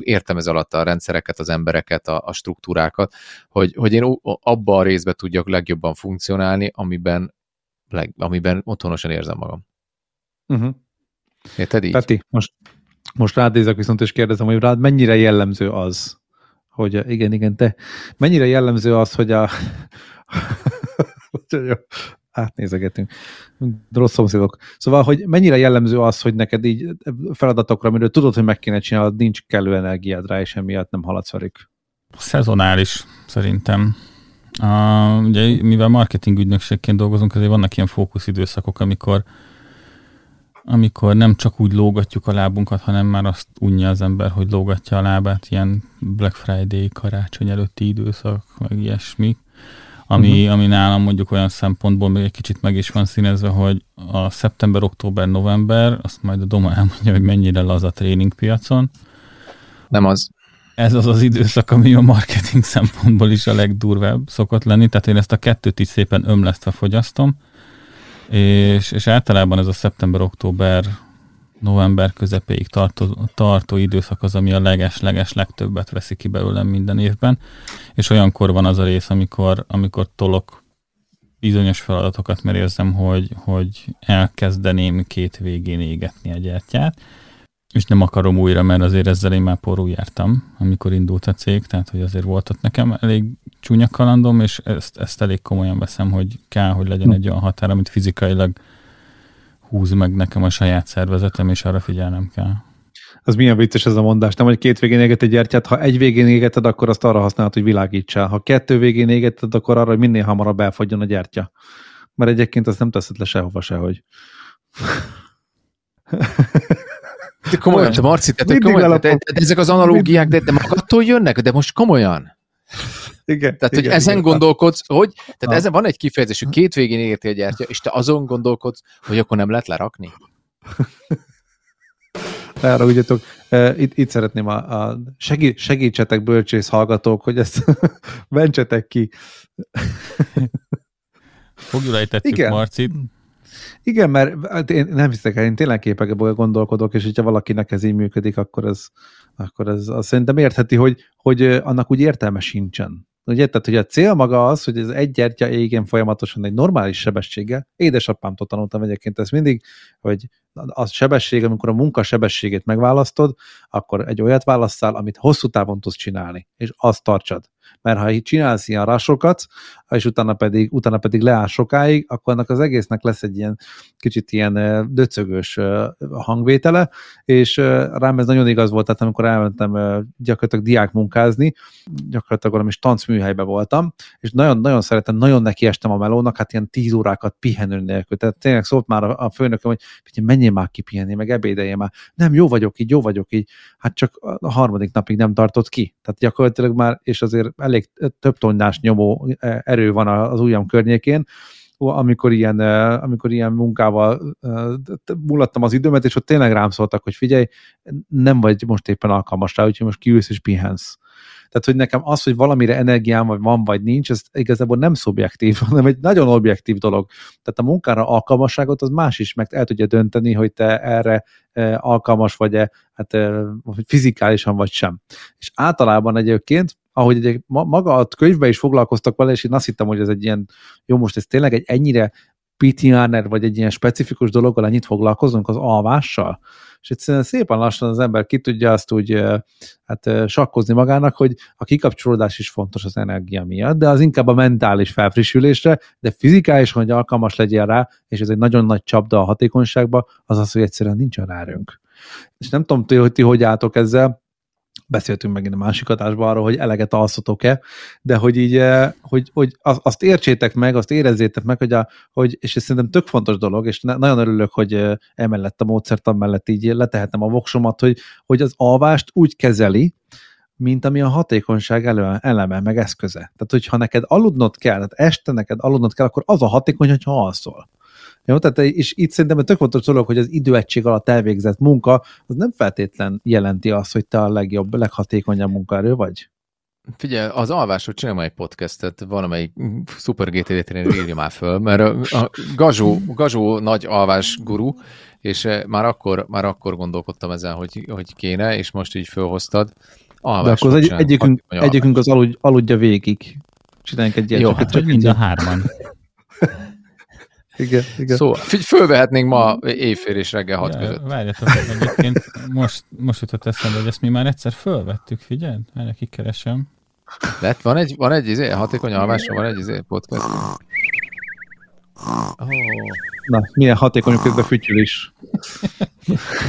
értem ez alatt a rendszereket, az embereket, a, a struktúrákat, hogy, hogy én abba a részbe tudjak legjobban funkcionálni, amiben amiben, leg, amiben otthonosan érzem magam. Uh-huh. Érted így? Peti, most, most rád nézek viszont, és kérdezem, hogy rád mennyire jellemző az, hogy igen, igen, te mennyire jellemző az, hogy a átnézegetünk. Rossz szomszédok. Szóval, hogy mennyire jellemző az, hogy neked így feladatokra, amiről tudod, hogy meg kéne csinálni, nincs kellő energiád rá, és emiatt nem haladsz velük. Szezonális, szerintem. A, ugye, mivel marketing ügynökségként dolgozunk, azért vannak ilyen fókuszidőszakok, amikor amikor nem csak úgy lógatjuk a lábunkat, hanem már azt unja az ember, hogy lógatja a lábát, ilyen Black Friday, karácsony előtti időszak, meg ilyesmi, ami, uh-huh. ami nálam mondjuk olyan szempontból még egy kicsit meg is van színezve, hogy a szeptember, október, november, azt majd a Doma elmondja, hogy mennyire az a tréningpiacon. Nem az. Ez az az időszak, ami a marketing szempontból is a legdurvább szokott lenni, tehát én ezt a kettőt is szépen ömlesztve fogyasztom, és, és általában ez a szeptember-október november közepéig tartó, tartó időszak az, ami a leges-leges legtöbbet veszi ki belőlem minden évben, és olyankor van az a rész, amikor, amikor tolok bizonyos feladatokat, mert érzem, hogy, hogy elkezdeném két végén égetni a gyertyát, és nem akarom újra, mert azért ezzel én már porul jártam, amikor indult a cég, tehát hogy azért volt ott nekem elég csúnya kalandom, és ezt, ezt elég komolyan veszem, hogy kell, hogy legyen egy olyan határ, amit fizikailag húz meg nekem a saját szervezetem, és arra figyelnem kell. Az milyen vicces ez a mondás, nem, hogy két végén éget egy gyertyát, ha egy végén égeted, akkor azt arra használod, hogy világítsál. Ha kettő végén égeted, akkor arra, hogy minél hamarabb elfogyjon a gyertya. Mert egyébként azt nem teszed le sehova sehogy. De komolyan, te Marci, te, te komolyan, de, de, de, ezek az analógiák, de, de magadtól jönnek, de most komolyan. Igen, Tehát, igen, hogy ezen igen. gondolkodsz, hogy, tehát Ha. ezen van egy kifejezés, hogy két végén érti a gyertya, és te azon gondolkodsz, hogy akkor nem lehet lerakni. Erre ugyatok, itt, itt szeretném a, a segí, segítsetek bölcsész hallgatók, hogy ezt mentsetek ki. Fogjul ejtettük Igen. Marcit. Igen, mert hát én nem hiszek el, én tényleg képekből gondolkodok, és hogyha valakinek ez így működik, akkor ez, akkor ez azt szerintem értheti, hogy, hogy annak úgy értelme sincsen. Ugye, tehát, hogy a cél maga az, hogy ez egy gyertya égjen folyamatosan egy normális sebességgel. Édesapámtól tanultam egyébként ezt mindig, hogy a sebesség, amikor a munka sebességét megválasztod, akkor egy olyat válasszál, amit hosszú távon tudsz csinálni, és azt tartsad. Mert ha csinálsz ilyen rásokat, és utána pedig, utána pedig leáll sokáig, akkor annak az egésznek lesz egy ilyen kicsit ilyen döcögös hangvétele, és rám ez nagyon igaz volt, tehát amikor elmentem gyakorlatilag diák munkázni, gyakorlatilag valami tancműhelyben voltam, és nagyon-nagyon szeretem, nagyon nekiestem a melónak, hát ilyen tíz órákat pihenő nélkül. Tehát tényleg szólt már a főnököm, hogy figyelj, menjél már kipihenni, meg ebédeljél már. Nem, jó vagyok így, jó vagyok így. Hát csak a harmadik napig nem tartott ki. Tehát gyakorlatilag már, és azért elég több tonnás nyomó eh, erő van az ujjam környékén, amikor ilyen, eh, amikor ilyen munkával eh, mulattam az időmet, és ott tényleg rám szóltak, hogy figyelj, nem vagy most éppen alkalmas rá, úgyhogy most kiülsz és pihensz. Tehát, hogy nekem az, hogy valamire energiám vagy van, vagy nincs, ez igazából nem szubjektív, hanem egy nagyon objektív dolog. Tehát a munkára alkalmasságot az más is meg el tudja dönteni, hogy te erre e, alkalmas vagy-e, hát e, fizikálisan vagy sem. És általában egyébként, ahogy ma- maga a könyvben is foglalkoztak vele, és én azt hittem, hogy ez egy ilyen, jó, most ez tényleg egy ennyire PTR vagy egy ilyen specifikus dologgal ennyit foglalkozunk az alvással, és egyszerűen szépen lassan az ember ki tudja azt úgy hát, sakkozni magának, hogy a kikapcsolódás is fontos az energia miatt, de az inkább a mentális felfrissülésre, de fizikálisan, hogy alkalmas legyen rá, és ez egy nagyon nagy csapda a hatékonyságba, az az, hogy egyszerűen nincs rá erőnk. És nem tudom, hogy ti hogy álltok ezzel, beszéltünk megint a másik adásban arról, hogy eleget alszotok-e, de hogy így, eh, hogy, hogy az- azt értsétek meg, azt érezzétek meg, hogy, a, hogy és ez szerintem tök fontos dolog, és nagyon örülök, hogy eh, emellett a módszertan mellett így letehetem a voksomat, hogy, hogy az alvást úgy kezeli, mint ami a hatékonyság elő, eleme, meg eszköze. Tehát, hogyha neked aludnod kell, tehát este neked aludnod kell, akkor az a hatékony, hogyha alszol. Jó, tehát és itt szerintem egy tök fontos dolog, hogy az időegység alatt elvégzett munka, az nem feltétlen jelenti azt, hogy te a legjobb, leghatékonyabb munkaerő vagy. Figyelj, az alvásról csinálom egy podcastet, valamelyik Super GTD tréner írja már föl, mert a Gazsó, Gazsó nagy alvás guru, és eh, már akkor, már akkor gondolkodtam ezen, hogy, hogy kéne, és most így fölhoztad. De akkor az egy, egyikünk, egyikünk az aludj, aludja végig. Csináljunk egy ilyet. Jó, hát, Csak mind a hárman. igen, igen. Szóval, fölvehetnénk ma éjfél és reggel hat között. Várjatok, egyébként most, most jutott eszembe, hogy ezt mi már egyszer fölvettük, figyeld? Erre kikeresem. Lett, van egy, van egy izé, hatékony alvásra, van egy izé, podcast. Oh, Na, milyen hatékony közben fütyül is.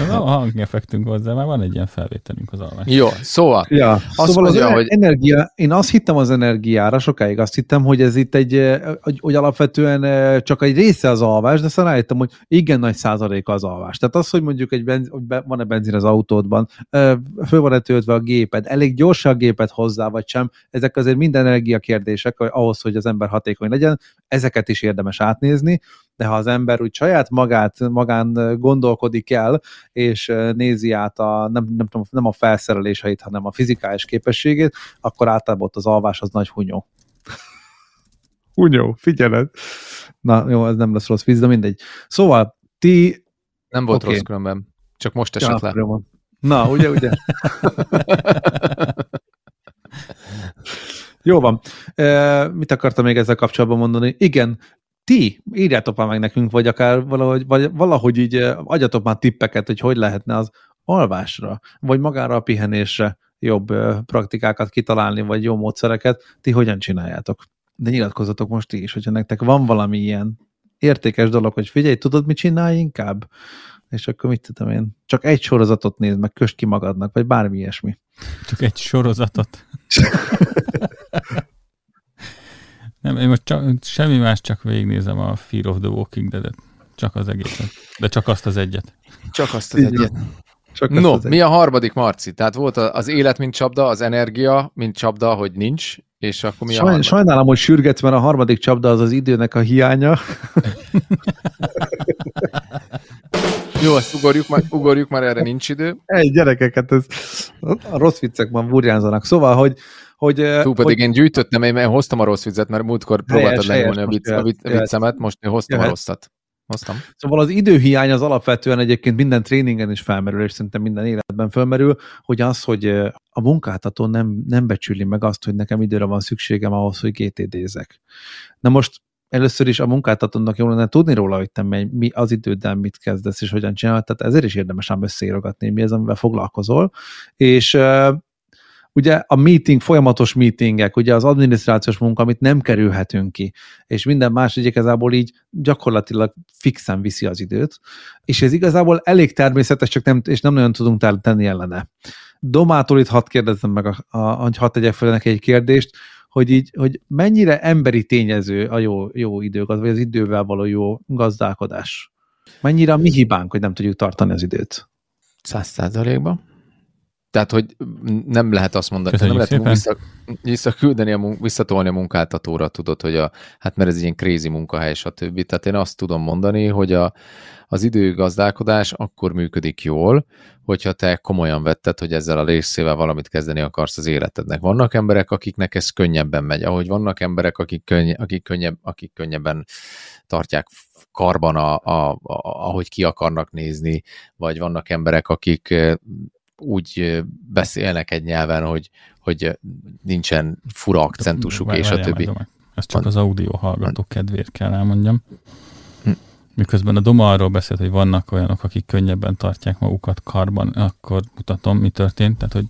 Van a hangeffektünk hozzá, már van egy ilyen felvételünk az alvás. jó, szóval, Ja, Azt szóval mondja, az hogy- energia, én azt hittem az energiára, sokáig azt hittem, hogy ez itt egy, hogy, hogy alapvetően eh, csak egy része az alvás, de aztán rájöttem, hogy igen nagy százaléka az alvás. Tehát az, hogy mondjuk egy benz, hogy be- van-e benzin az autódban, eh, föl van-e töltve a géped, elég gyors a géped hozzá, vagy sem, ezek azért minden energia kérdések hogy ahhoz, hogy az ember hatékony legyen, ezeket is érdemes átnézni, de ha az ember úgy saját magát, magán gondolkodik el, és nézi át a, nem, nem, tudom, nem a felszereléseit, hanem a fizikális képességét, akkor általában ott az alvás az nagy hunyó. hunyó, figyeled. Na jó, ez nem lesz rossz víz, de mindegy. Szóval ti... Nem volt okay. rossz különben, csak most esett ja, le. Na, ugye, ugye? Jó van. E, mit akartam még ezzel kapcsolatban mondani? Igen, ti írjátok már meg nekünk, vagy akár valahogy, vagy valahogy így adjatok már tippeket, hogy hogy lehetne az alvásra, vagy magára a pihenésre jobb praktikákat kitalálni, vagy jó módszereket. Ti hogyan csináljátok? De nyilatkozzatok most ti is, hogyha nektek van valami ilyen értékes dolog, hogy figyelj, tudod, mit csinálj inkább? és akkor mit tudom én, csak egy sorozatot néz meg, köst ki magadnak, vagy bármi ilyesmi. Csak egy sorozatot? Nem, én most csak, semmi más, csak végignézem a Fear of the Walking Dead-et. Csak az egészet. De csak azt az egyet. Csak azt az egyet. Csak no, az mi a harmadik, Marci? Tehát volt az élet, mint csapda, az energia, mint csapda, hogy nincs, és akkor mi Saj, a Sajnálom, hogy sürgetsz, mert a harmadik csapda az az időnek a hiánya. Jó, ezt ugorjuk már, ugorjuk már, erre nincs idő. Egy gyerekeket, ez, a rossz viccek van burjánzanak. Szóval, hogy hogy, Tú, pedig hogy... én gyűjtöttem, én, én hoztam a rossz viccet, mert múltkor próbáltad lenyúlni a, vicc, a, vicc, a viccemet, most én hoztam jöhet. a rosszat. Hoztam. Szóval az időhiány az alapvetően egyébként minden tréningen is felmerül, és szerintem minden életben felmerül, hogy az, hogy a munkáltató nem, nem becsüli meg azt, hogy nekem időre van szükségem ahhoz, hogy GTD-zek. Na most először is a munkáltatónak jól lenne tudni róla, hogy te mi az időddel mit kezdesz, és hogyan csinálod, tehát ezért is érdemes ám összeírogatni, mi az, amivel foglalkozol, és ugye a meeting, folyamatos meetingek, ugye az adminisztrációs munka, amit nem kerülhetünk ki, és minden más igazából így gyakorlatilag fixen viszi az időt, és ez igazából elég természetes, csak nem, és nem nagyon tudunk tenni ellene. Domától itt hadd kérdezzem meg, a, a, a, hadd tegyek fel neki egy kérdést, hogy így, hogy mennyire emberi tényező a jó, jó időgaz, vagy az idővel való jó gazdálkodás. Mennyire a mi hibánk, hogy nem tudjuk tartani az időt? Száz százalékban. Tehát, hogy nem lehet azt mondani, nem lehet vissza, visszaküldeni, a munk, visszatolni a munkáltatóra, tudod, hogy a, hát mert ez ilyen crazy munkahely, stb. Tehát én azt tudom mondani, hogy a, az időgazdálkodás akkor működik jól, hogyha te komolyan vetted, hogy ezzel a részével valamit kezdeni akarsz az életednek. Vannak emberek, akiknek ez könnyebben megy, ahogy vannak emberek, akik, könny, akik, könnyebb, akik könnyebben tartják karban, a, a, a, ahogy ki akarnak nézni, vagy vannak emberek, akik úgy beszélnek egy nyelven, hogy, hogy nincsen fura akcentusuk, és a többi. Ez csak az audio hallgatók kedvéért kell elmondjam. Hm. Miközben a Doma arról beszélt, hogy vannak olyanok, akik könnyebben tartják magukat karban, akkor mutatom, mi történt. Tehát, hogy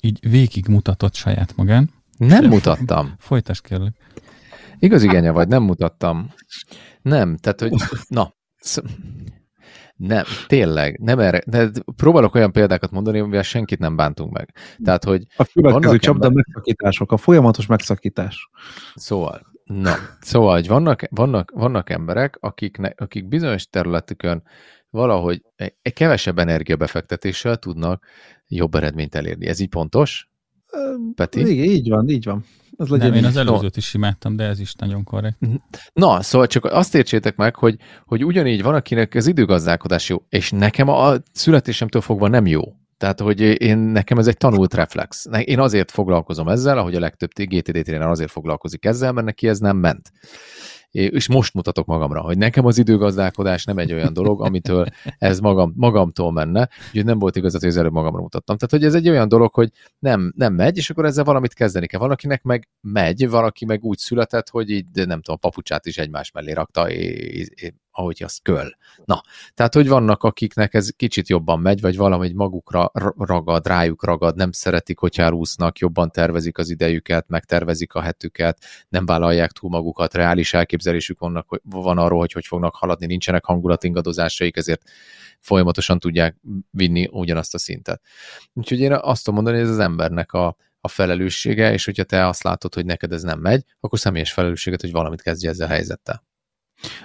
így végig mutatott saját magán. Nem mutattam. Folytasd kérlek. Igaz igénye vagy, nem mutattam. Nem, tehát, hogy na, nem, tényleg, nem erre. De próbálok olyan példákat mondani, amivel senkit nem bántunk meg. Tehát, hogy a következő csapda ember... megszakítások, a folyamatos megszakítás. Szóval, na, szóval, hogy vannak, vannak, vannak emberek, akik, akik bizonyos területükön valahogy egy kevesebb energiabefektetéssel tudnak jobb eredményt elérni. Ez így pontos? Peti? Igen, így van, így van. Az legyen nem, én az előzőt is imádtam, de ez is nagyon korrekt. Mhm. Na, szóval csak azt értsétek meg, hogy, hogy ugyanígy van, akinek az időgazdálkodás jó, és nekem a születésemtől fogva nem jó. Tehát, hogy én, nekem ez egy tanult reflex. Én azért foglalkozom ezzel, ahogy a legtöbb GTD tréner azért foglalkozik ezzel, mert neki ez nem ment és most mutatok magamra, hogy nekem az időgazdálkodás nem egy olyan dolog, amitől ez magam, magamtól menne, úgyhogy nem volt igaz, hogy az előbb magamra mutattam. Tehát, hogy ez egy olyan dolog, hogy nem, nem megy, és akkor ezzel valamit kezdeni kell. Valakinek meg megy, valaki meg úgy született, hogy így, nem tudom, a papucsát is egymás mellé rakta, és, ahogy az köl. Na, tehát, hogy vannak, akiknek ez kicsit jobban megy, vagy valahogy magukra ragad, rájuk ragad, nem szeretik, hogyha elúsznak, jobban tervezik az idejüket, megtervezik a hetüket, nem vállalják túl magukat, reális elképzelésük vannak, van arról, hogy hogy fognak haladni, nincsenek hangulatingadozásaik, ezért folyamatosan tudják vinni ugyanazt a szintet. Úgyhogy én azt tudom mondani, hogy ez az embernek a, a felelőssége, és hogyha te azt látod, hogy neked ez nem megy, akkor személyes felelősséget, hogy valamit kezdj ezzel a helyzettel.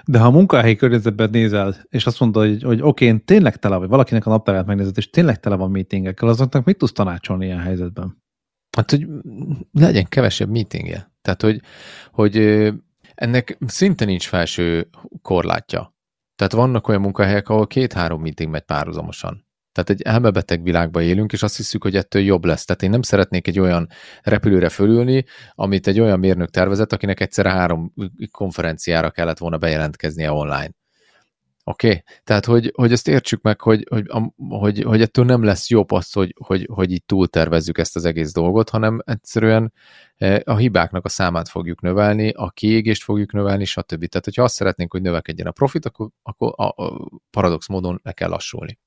De ha a munkahelyi környezetben nézel, és azt mondod, hogy, hogy oké, én tényleg tele vagy, valakinek a naptárát megnézed, és tényleg tele van meetingekkel, azoknak mit tudsz tanácsolni ilyen helyzetben? Hát, hogy legyen kevesebb meetingje. Tehát, hogy, hogy ennek szinte nincs felső korlátja. Tehát vannak olyan munkahelyek, ahol két-három meeting megy párhuzamosan. Tehát egy elmebeteg világban élünk, és azt hiszük, hogy ettől jobb lesz. Tehát én nem szeretnék egy olyan repülőre fölülni, amit egy olyan mérnök tervezett, akinek egyszerre három konferenciára kellett volna bejelentkeznie online. Oké? Okay? Tehát, hogy, hogy ezt értsük meg, hogy, hogy, hogy, hogy ettől nem lesz jobb az, hogy, hogy, hogy így túltervezzük ezt az egész dolgot, hanem egyszerűen e, a hibáknak a számát fogjuk növelni, a kiégést fogjuk növelni, stb. Tehát, hogyha azt szeretnénk, hogy növekedjen a profit, akkor, akkor a, a paradox módon le kell lassulni.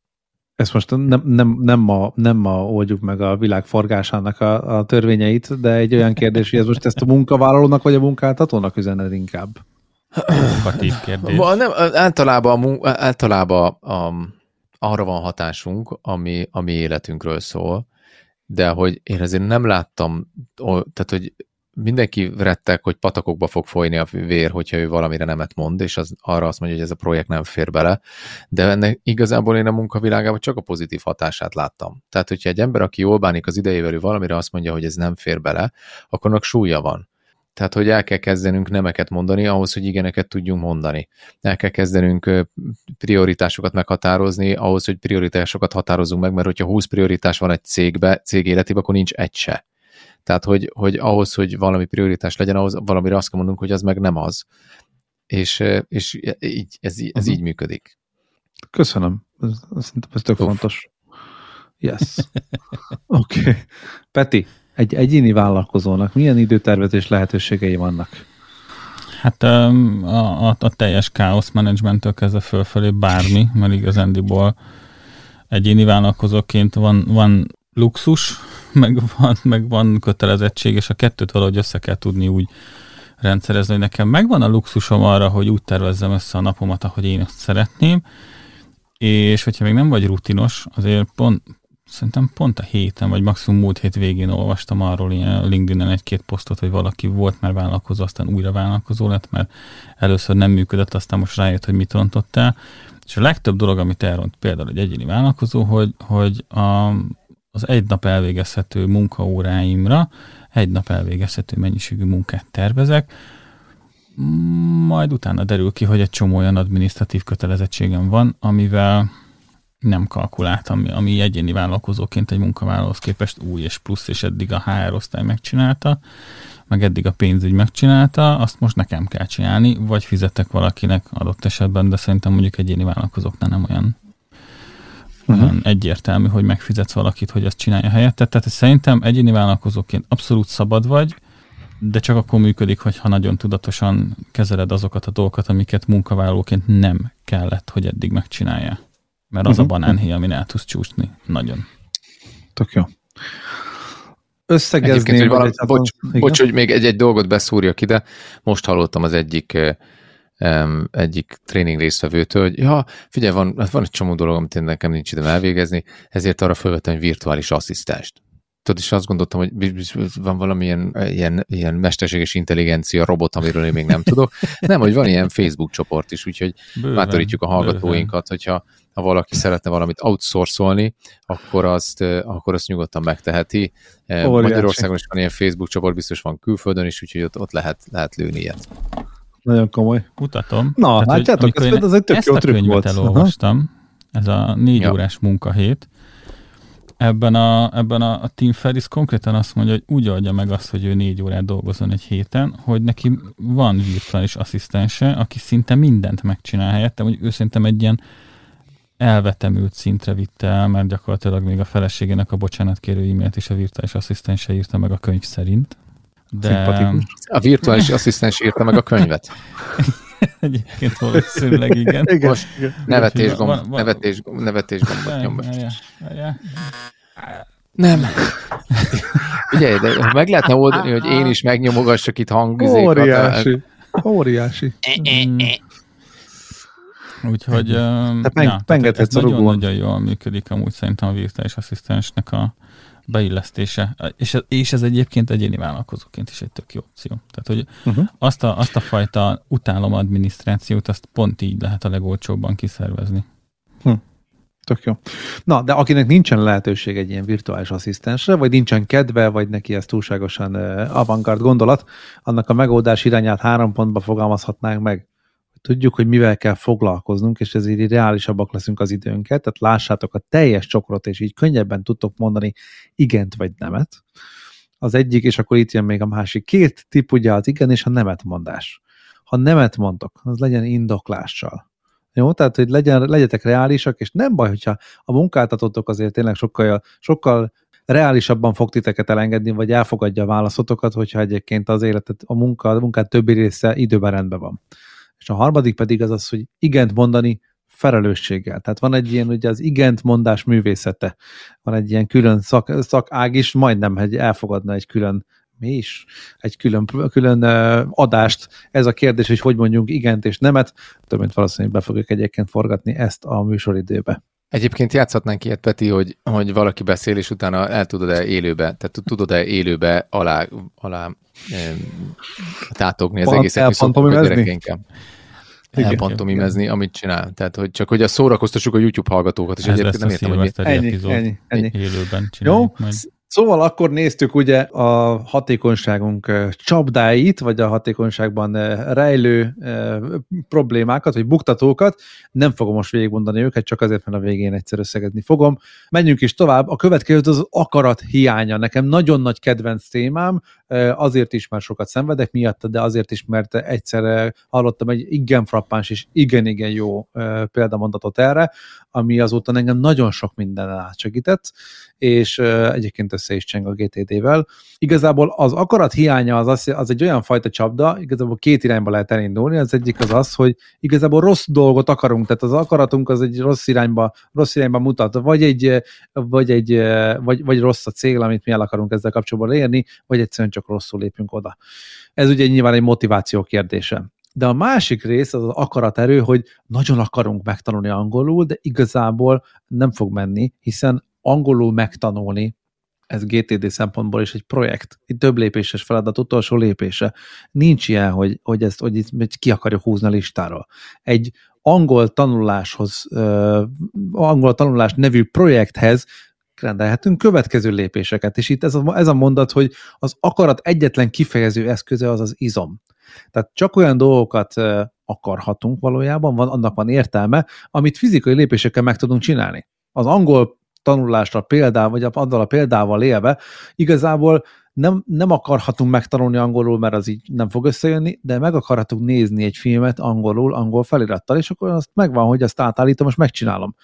Ezt most nem, nem, nem, ma, nem ma oldjuk meg a világ forgásának a, a törvényeit, de egy olyan kérdés, hogy ez most ezt a munkavállalónak vagy a munkáltatónak üzened inkább? Provokatív kérdés. Nem, általában, általában a, arra van hatásunk, ami a mi életünkről szól, de hogy én azért nem láttam, tehát hogy mindenki rettek, hogy patakokba fog folyni a vér, hogyha ő valamire nemet mond, és az, arra azt mondja, hogy ez a projekt nem fér bele, de ennek igazából én a munkavilágában csak a pozitív hatását láttam. Tehát, hogyha egy ember, aki jól bánik az idejével, ő valamire azt mondja, hogy ez nem fér bele, akkor annak súlya van. Tehát, hogy el kell kezdenünk nemeket mondani ahhoz, hogy igeneket tudjunk mondani. El kell kezdenünk prioritásokat meghatározni ahhoz, hogy prioritásokat határozunk meg, mert hogyha 20 prioritás van egy cégbe, cég életében, akkor nincs egy se. Tehát, hogy, hogy ahhoz, hogy valami prioritás legyen, ahhoz valamire azt kell mondanunk, hogy az meg nem az. És, és így, ez, ez uh-huh. így működik. Köszönöm. Szerintem ez tök Uf. fontos. Yes. Oké. Okay. Peti, egy egyéni vállalkozónak milyen időtervezés lehetőségei vannak? Hát a, a, a teljes káosz menedzsmenttől kezdve fölfelé bármi, mert igazándiból egyéni vállalkozóként van, van luxus, meg van, meg van kötelezettség, és a kettőt valahogy össze kell tudni úgy rendszerezni, hogy nekem megvan a luxusom arra, hogy úgy tervezzem össze a napomat, ahogy én azt szeretném, és hogyha még nem vagy rutinos, azért pont, szerintem pont a héten, vagy maximum múlt hét végén olvastam arról ilyen LinkedIn-en egy-két posztot, hogy valaki volt már vállalkozó, aztán újra vállalkozó lett, mert először nem működött, aztán most rájött, hogy mit rontott el. És a legtöbb dolog, amit elront például egy egyéni vállalkozó, hogy, hogy a, az egy nap elvégezhető munkaóráimra egy nap elvégezhető mennyiségű munkát tervezek, majd utána derül ki, hogy egy csomó olyan adminisztratív kötelezettségem van, amivel nem kalkuláltam, ami, ami egyéni vállalkozóként egy munkavállalóhoz képest új és plusz, és eddig a HR osztály megcsinálta, meg eddig a pénzügy megcsinálta, azt most nekem kell csinálni, vagy fizetek valakinek adott esetben, de szerintem mondjuk egyéni vállalkozóknál nem olyan uh-huh. egyértelmű, hogy megfizetsz valakit, hogy azt csinálja helyette. Tehát szerintem egyéni vállalkozóként abszolút szabad vagy, de csak akkor működik, hogyha nagyon tudatosan kezeled azokat a dolgokat, amiket munkavállalóként nem kellett, hogy eddig megcsinálja. Mert az uh-huh. a banánhéj, amin el tudsz csúszni. Nagyon. Tök jó. Összegezni. Hogy valami, bocs, bocs, hogy még egy-egy dolgot beszúrjak ide. Most hallottam az egyik um, egyik tréning résztvevőtől, hogy ja, figyelj, van, hát van egy csomó dolog, amit én nekem nincs időm elvégezni, ezért arra felvettem egy virtuális asszisztenst. Tudod, és azt gondoltam, hogy van valamilyen ilyen, ilyen mesterséges intelligencia robot, amiről én még nem tudok. Nem, hogy van ilyen Facebook csoport is, úgyhogy bőven, bátorítjuk a hallgatóinkat, bőven. hogyha ha valaki szeretne valamit outsourcolni, akkor azt, akkor azt nyugodtan megteheti. Óriási. Magyarországon is van ilyen Facebook csoport, biztos van külföldön is, úgyhogy ott, ott lehet, lehet lőni ilyet. Nagyon komoly. Mutatom. Na, hát, látjátok, ez, ez egy tök jó trükk volt. elolvastam, Aha. ez a négy ja. órás munkahét, ebben a, ebben a, a Tim Ferris konkrétan azt mondja, hogy úgy adja meg azt, hogy ő négy órát dolgozzon egy héten, hogy neki van virtuális asszisztense, aki szinte mindent megcsinál helyette, hogy ő szerintem egy ilyen elvetemült szintre vitte el, mert gyakorlatilag még a feleségének a bocsánatkérő e-mailt is a virtuális asszisztense írta meg a könyv szerint. De... A virtuális asszisztens írta meg a könyvet. Egyébként valószínűleg igen. igen. Most nevetés gomb, van, van, nevetés, nevetés gombot nyom most. Nem. Ugye, de meg lehetne oldani, hogy én is megnyomogassak itt hangvizékat. Óriási. Óriási. Mm. Úgyhogy tehát meg, ja, tehát ez nagyon-nagyon jól működik amúgy szerintem a virtuális asszisztensnek a, beillesztése, és, és ez egyébként egyéni vállalkozóként is egy tök jó opció. Tehát, hogy uh-huh. azt, a, azt a fajta utálom adminisztrációt, azt pont így lehet a legolcsóbban kiszervezni. Hm. Tök jó. Na, de akinek nincsen lehetőség egy ilyen virtuális asszisztensre, vagy nincsen kedve, vagy neki ez túlságosan uh, avantgard gondolat, annak a megoldás irányát három pontba fogalmazhatnánk meg, hogy tudjuk, hogy mivel kell foglalkoznunk, és ezért így reálisabbak leszünk az időnket, tehát lássátok a teljes csokrot, és így könnyebben tudtok mondani igent vagy nemet. Az egyik, és akkor itt jön még a másik. Két tip ugye az igen és a nemet mondás. Ha nemet mondtok, az legyen indoklással. Jó, tehát, hogy legyen, legyetek reálisak, és nem baj, hogyha a munkáltatótok azért tényleg sokkal, sokkal reálisabban fog titeket elengedni, vagy elfogadja a válaszotokat, hogyha egyébként az életet, a munka, a munkát többi része időben rendben van. És a harmadik pedig az az, hogy igent mondani felelősséggel. Tehát van egy ilyen, ugye az igent mondás művészete. Van egy ilyen külön szak, szakág is, majdnem, hogy elfogadna egy külön mi is? Egy külön, külön adást. Ez a kérdés, hogy hogy mondjunk igent és nemet. Több mint valószínűleg be fogjuk egyébként forgatni ezt a műsoridőbe. Egyébként játszhatnánk ilyet, Peti, hogy, hogy valaki beszél, és utána el tudod-e élőbe, tehát tudod-e élőbe alá, alá tátogni az egészet, viszont a gyerekeinket elpantomimezni, amit csinál. Tehát, hogy csak hogy a szórakoztassuk a YouTube hallgatókat, és Ez egyébként nem értem, hogy ennyi, ennyi, ennyi. élőben csináljuk Jó? Majd. Szóval akkor néztük ugye a hatékonyságunk csapdáit, vagy a hatékonyságban rejlő problémákat, vagy buktatókat. Nem fogom most végigmondani őket, csak azért, mert a végén egyszer összegezni fogom. Menjünk is tovább. A következő az akarat hiánya. Nekem nagyon nagy kedvenc témám, azért is, mert sokat szenvedek miatt, de azért is, mert egyszer hallottam egy igen frappáns és igen-igen jó példamondatot erre, ami azóta engem nagyon sok minden átsegített, és egyébként össze is cseng a GTD-vel. Igazából az akarat hiánya az, az, egy olyan fajta csapda, igazából két irányba lehet elindulni. Az egyik az az, hogy igazából rossz dolgot akarunk, tehát az akaratunk az egy rossz irányba, rossz irányba mutat, vagy egy, vagy egy vagy, vagy rossz a cél, amit mi el akarunk ezzel kapcsolatban érni, vagy egyszerűen csak rosszul lépünk oda. Ez ugye nyilván egy motiváció kérdése. De a másik rész az az akaraterő, hogy nagyon akarunk megtanulni angolul, de igazából nem fog menni, hiszen angolul megtanulni, ez GTD szempontból is egy projekt, egy több lépéses feladat, utolsó lépése. Nincs ilyen, hogy, hogy ezt hogy itt ki akarjuk húzni a listáról. Egy angol tanuláshoz, uh, angol tanulás nevű projekthez rendelhetünk következő lépéseket, és itt ez a, ez a mondat, hogy az akarat egyetlen kifejező eszköze az az izom. Tehát csak olyan dolgokat akarhatunk valójában, van, annak van értelme, amit fizikai lépésekkel meg tudunk csinálni. Az angol tanulásra példával, vagy azzal a példával élve, igazából nem, nem akarhatunk megtanulni angolul, mert az így nem fog összejönni, de meg akarhatunk nézni egy filmet angolul, angol felirattal, és akkor azt megvan, hogy azt átállítom, most megcsinálom.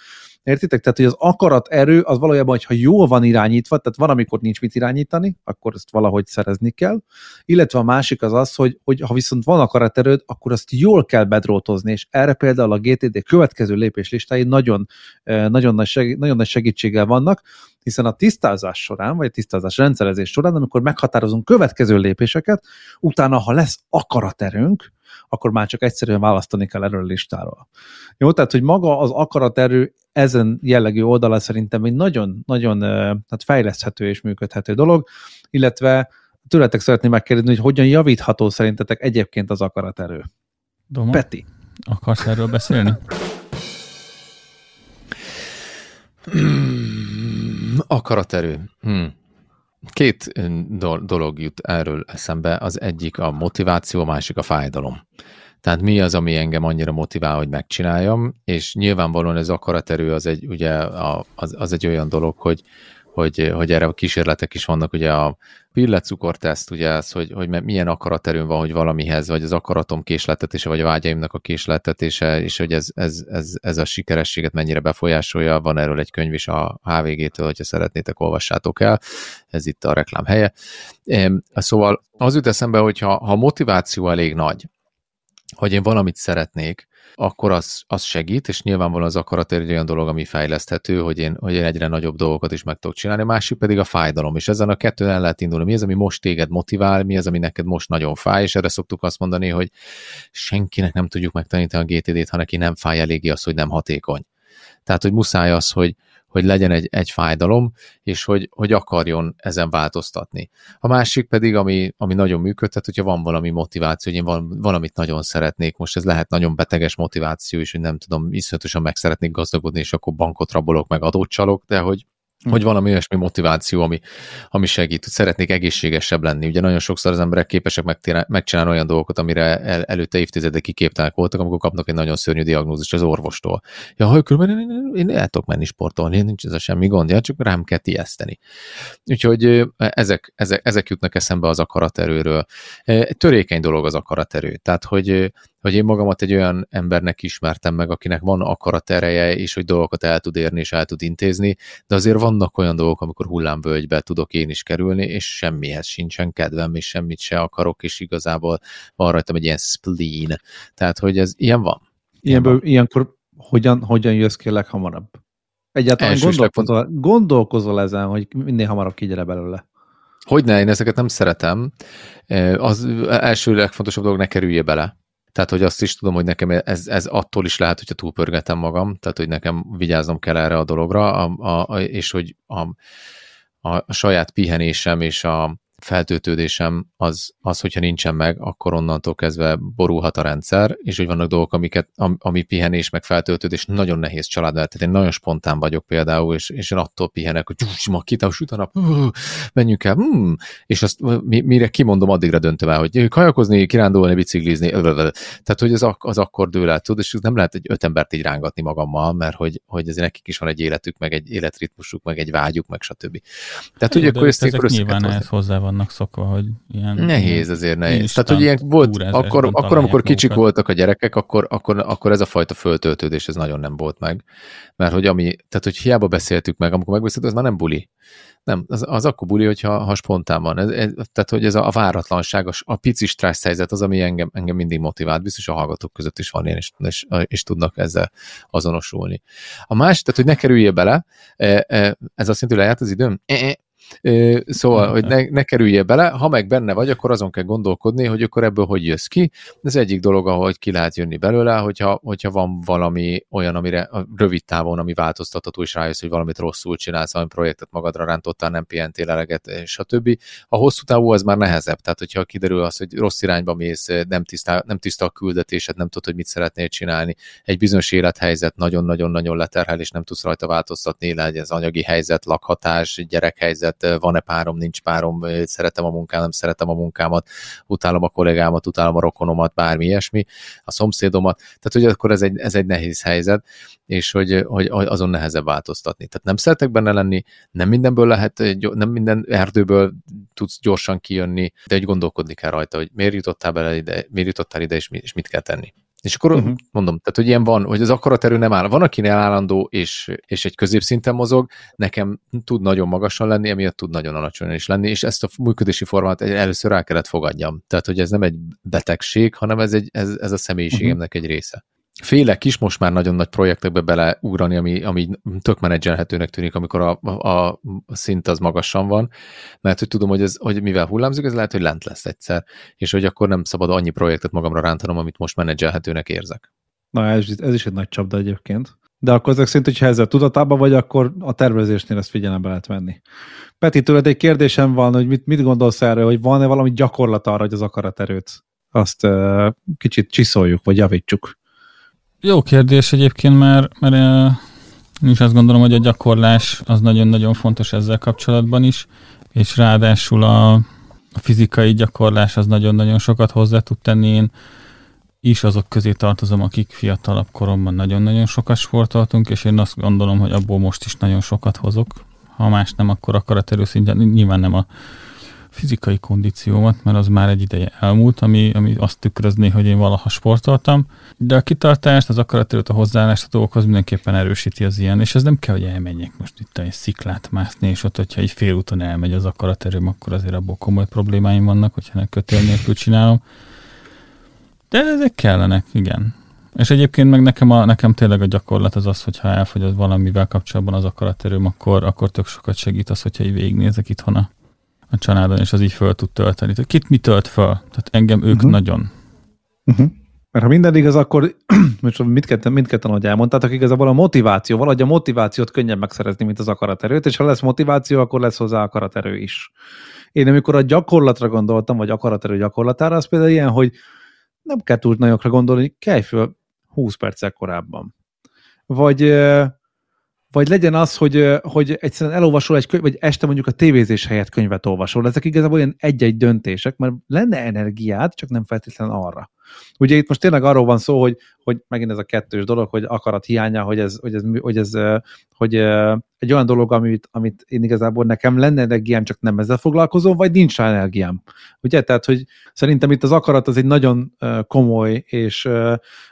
Értitek? Tehát, hogy az akarat erő az valójában, hogyha jól van irányítva, tehát van, amikor nincs mit irányítani, akkor ezt valahogy szerezni kell. Illetve a másik az az, hogy, hogy ha viszont van akaraterőd, akkor azt jól kell bedrótozni, és erre például a GTD következő lépés listái nagyon, nagyon, nagy, segí- nagyon nagy segítséggel vannak, hiszen a tisztázás során, vagy a tisztázás rendszerezés során, amikor meghatározunk következő lépéseket, utána, ha lesz akaraterőnk, akkor már csak egyszerűen választani kell erről a listáról. Jó, tehát, hogy maga az akaraterő ezen jellegű oldala szerintem egy nagyon-nagyon tehát fejleszthető és működhető dolog, illetve tőletek szeretném megkérdezni, hogy hogyan javítható szerintetek egyébként az akaraterő. Doma, Peti. Akarsz erről beszélni? Akaraterő. Hmm. Két dolog jut erről eszembe. Az egyik a motiváció, a másik a fájdalom. Tehát mi az, ami engem annyira motivál, hogy megcsináljam, és nyilvánvalóan ez akaraterő az egy, ugye, az, az egy olyan dolog, hogy, hogy, hogy erre a kísérletek is vannak, ugye a pillecukorteszt, ugye az, hogy, hogy milyen akaraterőm van, hogy valamihez, vagy az akaratom késletetése, vagy a vágyaimnak a késletetése, és hogy ez, ez, ez, ez a sikerességet mennyire befolyásolja. Van erről egy könyv is a HVG-től, hogyha szeretnétek, olvassátok el. Ez itt a reklám helye. Szóval az jut eszembe, hogy ha, ha a motiváció elég nagy, hogy én valamit szeretnék, akkor az, az segít, és nyilvánvalóan az akarat egy olyan dolog, ami fejleszthető, hogy én, hogy én egyre nagyobb dolgokat is meg tudok csinálni, a másik pedig a fájdalom, és ezen a kettőn el lehet indulni. Mi az, ami most téged motivál, mi az, ami neked most nagyon fáj, és erre szoktuk azt mondani, hogy senkinek nem tudjuk megtanítani a GTD-t, ha neki nem fáj eléggé az, hogy nem hatékony. Tehát, hogy muszáj az, hogy, hogy legyen egy, egy fájdalom, és hogy, hogy akarjon ezen változtatni. A másik pedig, ami, ami nagyon működhet, hogyha van valami motiváció, hogy én van, valamit nagyon szeretnék, most ez lehet nagyon beteges motiváció is, hogy nem tudom, iszonyatosan meg szeretnék gazdagodni, és akkor bankot rabolok, meg adót csalok, de hogy hogy valami olyasmi motiváció, ami, ami segít, hogy szeretnék egészségesebb lenni. Ugye nagyon sokszor az emberek képesek megcsinálni olyan dolgokat, amire el, előtte évtizedekig képtelenek voltak, amikor kapnak egy nagyon szörnyű diagnózist az orvostól. Ja, ha különben én, én, el tudok menni sportolni, nincs ez a semmi gond, ja, csak rám kell tieszteni. Úgyhogy ezek, ezek, ezek jutnak eszembe az akaraterőről. Törékeny dolog az akaraterő. Tehát, hogy hogy én magamat egy olyan embernek ismertem meg, akinek van akaratereje, és hogy dolgokat el tud érni, és el tud intézni, de azért vannak olyan dolgok, amikor hullámvölgybe tudok én is kerülni, és semmihez sincsen kedvem, és semmit se akarok, és igazából van rajtam egy ilyen spleen. Tehát, hogy ez ilyen van. Ilyenből, van. Ilyenkor hogyan, hogyan jössz ki a leghamarabb? Egyáltalán gondolkozol, legfont... gondolkozol ezen, hogy minél hamarabb kigyere belőle? Hogyne, én ezeket nem szeretem. Az első legfontosabb dolog, ne kerülje bele. Tehát, hogy azt is tudom, hogy nekem ez, ez attól is lehet, hogyha túlpörgetem magam, tehát, hogy nekem vigyáznom kell erre a dologra, a, a, és hogy a, a saját pihenésem és a, feltöltődésem az, az, hogyha nincsen meg, akkor onnantól kezdve borulhat a rendszer, és hogy vannak dolgok, amiket, ami pihenés, meg feltöltődés nagyon nehéz család. Tehát én nagyon spontán vagyok például, és, és én attól pihenek, hogy gyúcs, ma kitás utána, menjünk el, hmm, és azt mire kimondom, addigra döntöm el, hogy kajakozni, kirándulni, biciklizni, tehát hogy az, az akkor dől el, tud, és nem lehet egy öt embert így rángatni magammal, mert hogy, hogy ez nekik is van egy életük, meg egy életritmusuk, meg egy vágyuk, meg stb. Tehát, hogy akkor ezt ezek nyilván ehhez hozzá van vannak szokva, hogy ilyen... Nehéz azért, nehéz. Tehát, hogy ilyen volt, akkor, akkor amikor kicsik magukat. voltak a gyerekek, akkor, akkor, akkor ez a fajta föltöltődés, ez nagyon nem volt meg. Mert hogy ami, tehát hogy hiába beszéltük meg, amikor megbeszéltük, az már nem buli. Nem, az, az akkor buli, hogyha ha spontán van. Ez, ez, tehát, hogy ez a, a váratlanság, a, a pici stressz helyzet az, ami engem, engem mindig motivált. Biztos a hallgatók között is van ilyen, és, és, és tudnak ezzel azonosulni. A másik, tehát, hogy ne kerüljél bele, e, e, ez azt jelenti, hogy lejárt az időm? Szóval, hogy ne, ne kerülje bele, ha meg benne vagy, akkor azon kell gondolkodni, hogy akkor ebből hogy jössz ki. Ez egyik dolog, ahogy ki lehet jönni belőle, hogyha, hogyha van valami olyan, amire a rövid távon, ami változtatható, és rájössz, hogy valamit rosszul csinálsz, valami projektet magadra rántottál, nem pihentél eleget, stb. A hosszú távú az már nehezebb, tehát hogyha kiderül az, hogy rossz irányba mész, nem tiszta, nem tiszta a küldetésed, nem tudod, hogy mit szeretnél csinálni, egy bizonyos élethelyzet nagyon-nagyon-nagyon leterhel, és nem tudsz rajta változtatni, legyen az anyagi helyzet, lakhatás, gyerekhelyzet, van-e párom, nincs párom, szeretem a munkám, nem szeretem a munkámat, utálom a kollégámat, utálom a rokonomat, bármi ilyesmi, a szomszédomat. Tehát, hogy akkor ez egy, ez egy nehéz helyzet, és hogy, hogy azon nehezebb változtatni. Tehát nem szeretek benne lenni, nem mindenből lehet, nem minden erdőből tudsz gyorsan kijönni, de egy gondolkodni kell rajta, hogy miért jutottál bele ide, miért jutottál ide, és mit kell tenni. És akkor uh-huh. mondom, tehát hogy ilyen van, hogy az akaraterő nem áll. Van, akinél állandó, és, és egy középszinten mozog, nekem tud nagyon magasan lenni, emiatt tud nagyon alacsonyan is lenni, és ezt a működési formát először el kellett fogadjam. Tehát, hogy ez nem egy betegség, hanem ez, egy, ez, ez a személyiségemnek uh-huh. egy része félek is most már nagyon nagy projektekbe beleugrani, ami, ami tök menedzselhetőnek tűnik, amikor a, a, a szint az magasan van, mert hogy tudom, hogy, ez, hogy mivel hullámzik, ez lehet, hogy lent lesz egyszer, és hogy akkor nem szabad annyi projektet magamra rántanom, amit most menedzselhetőnek érzek. Na, ez, ez is egy nagy csapda egyébként. De akkor ezek szerint, hogyha ezzel tudatában vagy, akkor a tervezésnél ezt figyelembe lehet venni. Peti, tőled egy kérdésem van, hogy mit, mit gondolsz erről, hogy van-e valami gyakorlat arra, hogy az akaraterőt azt uh, kicsit csiszoljuk, vagy javítsuk? Jó kérdés egyébként, mert, mert én is azt gondolom, hogy a gyakorlás az nagyon-nagyon fontos ezzel kapcsolatban is, és ráadásul a, a fizikai gyakorlás az nagyon-nagyon sokat hozzá tud tenni. Én is azok közé tartozom, akik fiatalabb koromban nagyon-nagyon sokat sportoltunk, és én azt gondolom, hogy abból most is nagyon sokat hozok. Ha más nem, akkor akaraterő szintén, nyilván nem a fizikai kondíciómat, mert az már egy ideje elmúlt, ami, ami azt tükrözné, hogy én valaha sportoltam, de a kitartást, az akaraterőt, a hozzáállást a dolgokhoz mindenképpen erősíti az ilyen, és ez nem kell, hogy elmenjek most itt egy sziklát mászni, és ott, hogyha egy félúton elmegy az akaraterőm, akkor azért abból komoly problémáim vannak, hogyha ne kötél nélkül csinálom. De ezek kellenek, igen. És egyébként meg nekem, a, nekem tényleg a gyakorlat az az, hogyha elfogy valamivel kapcsolatban az akaraterőm, akkor, akkor tök sokat segít az, hogyha így végignézek itthon a a családon, és az így föl tud tölteni. Kit mi tölt föl? Tehát engem ők uh-huh. nagyon. Uh-huh. Mert ha minden igaz, akkor most mindketten, mindketten, ahogy elmondtátok, igazából a motiváció, valahogy a motivációt könnyebb megszerezni, mint az akaraterőt, és ha lesz motiváció, akkor lesz hozzá akaraterő is. Én amikor a gyakorlatra gondoltam, vagy akaraterő gyakorlatára, az például ilyen, hogy nem kell túl nagyokra gondolni, kelj föl 20 perccel korábban. Vagy vagy legyen az, hogy, hogy egyszerűen elolvasol egy könyv, vagy este mondjuk a tévézés helyett könyvet olvasol. Ezek igazából ilyen egy-egy döntések, mert lenne energiád, csak nem feltétlenül arra. Ugye itt most tényleg arról van szó, hogy, hogy megint ez a kettős dolog, hogy akarat hiánya, hogy ez, hogy ez, hogy ez hogy egy olyan dolog, amit, amit én igazából nekem lenne energiám, csak nem ezzel foglalkozom, vagy nincs rá energiám. Ugye? Tehát, hogy szerintem itt az akarat az egy nagyon komoly, és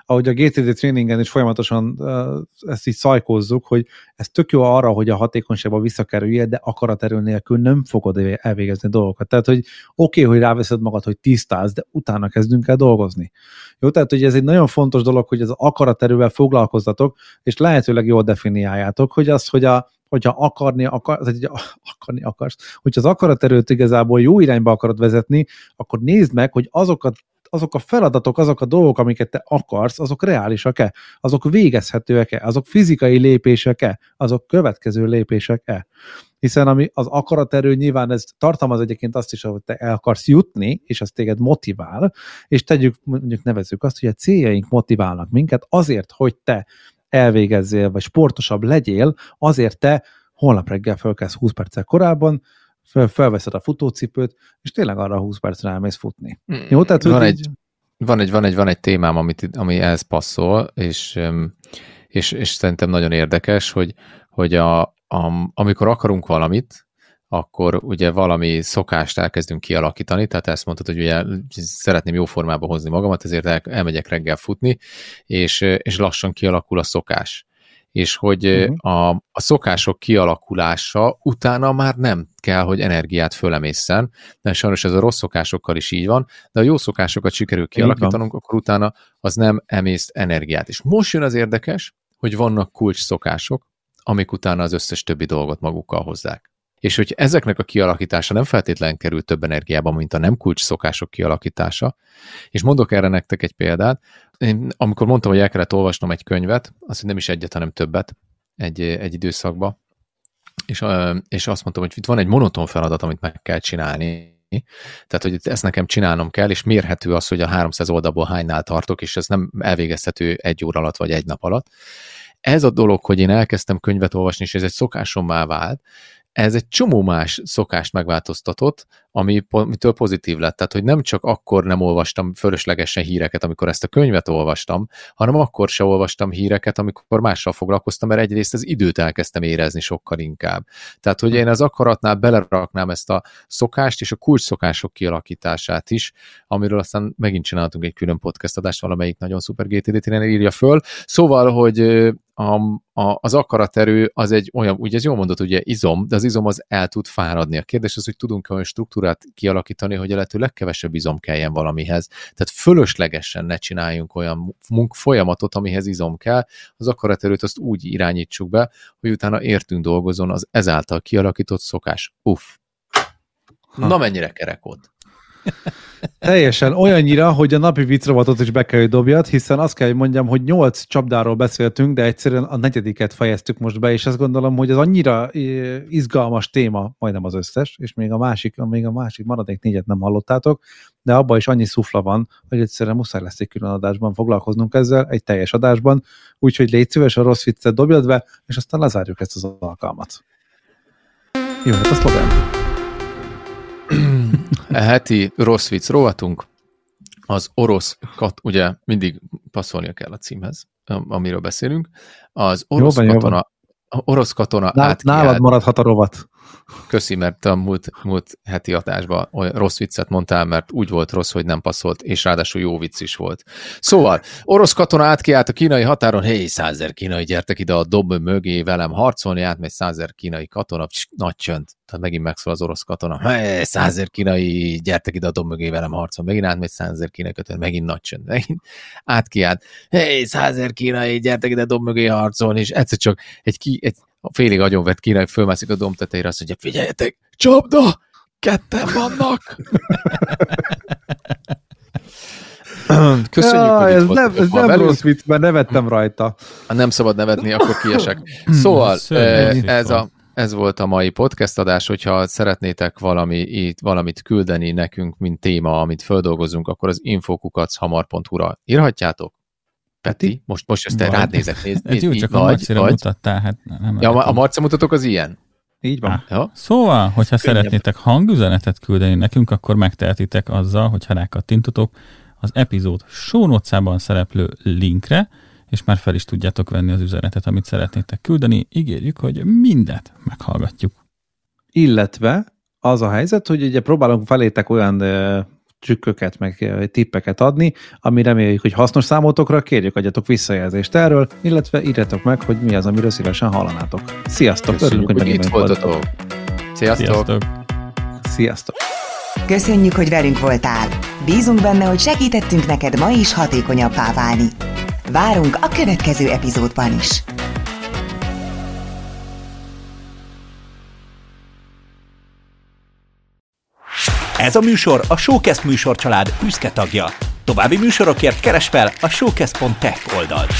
ahogy a GTD tréningen is folyamatosan ezt így szajkózzuk, hogy ez tök jó arra, hogy a hatékonyságba visszakerülje, de akaraterő nélkül nem fogod elvégezni dolgokat. Tehát, hogy oké, okay, hogy ráveszed magad, hogy tisztáz, de utána kezdünk el dolgozni. Jó, tehát, hogy ez egy nagyon fontos dolog, hogy az akaraterővel foglalkozzatok, és lehetőleg jól definiáljátok, hogy az, hogy a, hogyha akarni, akar, hogy akarni akarsz, hogyha az akaraterőt igazából jó irányba akarod vezetni, akkor nézd meg, hogy azokat azok a feladatok, azok a dolgok, amiket te akarsz, azok reálisak-e? Azok végezhetőek-e? Azok fizikai lépések-e? Azok következő lépések-e? Hiszen ami az akaraterő nyilván ez tartalmaz egyébként azt is, hogy te el akarsz jutni, és az téged motivál, és tegyük, mondjuk nevezzük azt, hogy a céljaink motiválnak minket azért, hogy te elvégezzél, vagy sportosabb legyél, azért te holnap reggel fölkelsz 20 perccel korábban, fel, felveszed a futócipőt, és tényleg arra 20 percre elmész futni. Mm. Jó, tehát van, egy, így... van, egy, van, egy, van egy témám, amit, ami ehhez passzol, és, és, és szerintem nagyon érdekes, hogy, hogy a, a, amikor akarunk valamit, akkor ugye valami szokást elkezdünk kialakítani, tehát ezt mondtad, hogy ugye szeretném jó formába hozni magamat, ezért el, elmegyek reggel futni, és, és lassan kialakul a szokás és hogy uh-huh. a, a szokások kialakulása utána már nem kell, hogy energiát fölemészen, mert sajnos ez a rossz szokásokkal is így van, de a jó szokásokat sikerül kialakítanunk, akkor utána az nem emészt energiát. És most jön az érdekes, hogy vannak kulcs szokások, amik utána az összes többi dolgot magukkal hozzák. És hogy ezeknek a kialakítása nem feltétlen kerül több energiában, mint a nem kulcs szokások kialakítása. És mondok erre nektek egy példát. Én, amikor mondtam, hogy el kellett olvasnom egy könyvet, azt nem is egyet, hanem többet egy, egy időszakba, és, és azt mondtam, hogy itt van egy monoton feladat, amit meg kell csinálni, tehát, hogy ezt nekem csinálnom kell, és mérhető az, hogy a 300 oldalból hánynál tartok, és ez nem elvégezhető egy óra alatt, vagy egy nap alatt. Ez a dolog, hogy én elkezdtem könyvet olvasni, és ez egy szokásommá vált, ez egy csomó más szokást megváltoztatott, ami, amitől pozitív lett. Tehát, hogy nem csak akkor nem olvastam fölöslegesen híreket, amikor ezt a könyvet olvastam, hanem akkor se olvastam híreket, amikor mással foglalkoztam, mert egyrészt az időt elkezdtem érezni sokkal inkább. Tehát, hogy én az akaratnál beleraknám ezt a szokást és a kulcs szokások kialakítását is, amiről aztán megint csináltunk egy külön podcast adást, valamelyik nagyon szuper GTD írja föl. Szóval, hogy a, a, az akaraterő az egy olyan, ugye ez jól mondott, ugye izom, de az izom az el tud fáradni. A kérdés az, hogy tudunk olyan struktúrát kialakítani, hogy a lehető legkevesebb izom kelljen valamihez. Tehát fölöslegesen ne csináljunk olyan munk folyamatot, amihez izom kell, az akaraterőt azt úgy irányítsuk be, hogy utána értünk dolgozon az ezáltal kialakított szokás. Uff. Na mennyire kerek ott. Teljesen olyannyira, hogy a napi vicrovatot is be kell, hogy dobjad, hiszen azt kell, hogy mondjam, hogy nyolc csapdáról beszéltünk, de egyszerűen a negyediket fejeztük most be, és azt gondolom, hogy ez annyira izgalmas téma, majdnem az összes, és még a másik, még a másik maradék négyet nem hallottátok, de abban is annyi szufla van, hogy egyszerűen muszáj lesz egy külön adásban foglalkoznunk ezzel, egy teljes adásban, úgyhogy légy szíves, a rossz viccet dobjad be, és aztán lezárjuk ezt az alkalmat. Jó, hát a szlogen. E heti rossz vicc rovatunk, az orosz kat, ugye mindig passzolnia kell a címhez, amiről beszélünk, az orosz jó, katona, jó orosz katona Nál, Nálad maradhat a rovat. Köszi, mert a múlt, múlt heti adásban olyan rossz viccet mondtál, mert úgy volt rossz, hogy nem passzolt, és ráadásul jó vicc is volt. Szóval, orosz katona átkiált a kínai határon, hé, százer kínai, gyertek ide a dob mögé velem harcolni, átmegy százer kínai katona, Cs, nagy csönd. Tehát megint megszól az orosz katona, hé, százer kínai, gyertek ide a dob mögé velem harcolni, megint átmegy százer kínai katona, megint nagy csönd, megint átkiált, hé, százer kínai, gyertek ide a dob mögé harcolni, és egyszer csak egy, ki, egy a félig agyonvett király fölmászik a domb tetejére, azt mondja, figyeljetek, csapda, ketten vannak. Köszönjük, ja, hogy ez nem, ez nem rossz vicc, mert nevettem rajta. Ha nem szabad nevetni, akkor kiesek. Szóval ez, a, ez volt a mai podcast adás, hogyha szeretnétek valami, itt, valamit küldeni nekünk, mint téma, amit földolgozunk, akkor az infokukachamar.hu-ra írhatjátok, Peti, most, most ezt Vagy. rád nézek, nézd, nézd, jó, így csak a vagy, Marcira vagy. mutattál, hát nem Ja, a, a. Marca mutatók az ilyen? Így van. Ja? Szóval, hogyha Könnyebb. szeretnétek hangüzenetet küldeni nekünk, akkor megtehetitek azzal, hogy ha rákattintotok az epizód show szereplő linkre, és már fel is tudjátok venni az üzenetet, amit szeretnétek küldeni. Ígérjük, hogy mindet meghallgatjuk. Illetve az a helyzet, hogy ugye próbálunk felétek olyan trükköket, meg ö, tippeket adni, ami reméljük, hogy hasznos számotokra, kérjük, adjatok visszajelzést erről, illetve írjatok meg, hogy mi az, amiről szívesen hallanátok. Sziasztok! Köszönjük, hogy megint itt voltatok. Sziasztok! Sziasztok! Sziasztok! Köszönjük, hogy velünk voltál! Bízunk benne, hogy segítettünk neked ma is hatékonyabbá válni. Várunk a következő epizódban is! Ez a műsor a Showcast műsorcsalád büszke tagja. További műsorokért keres fel a showcast.tech oldalt.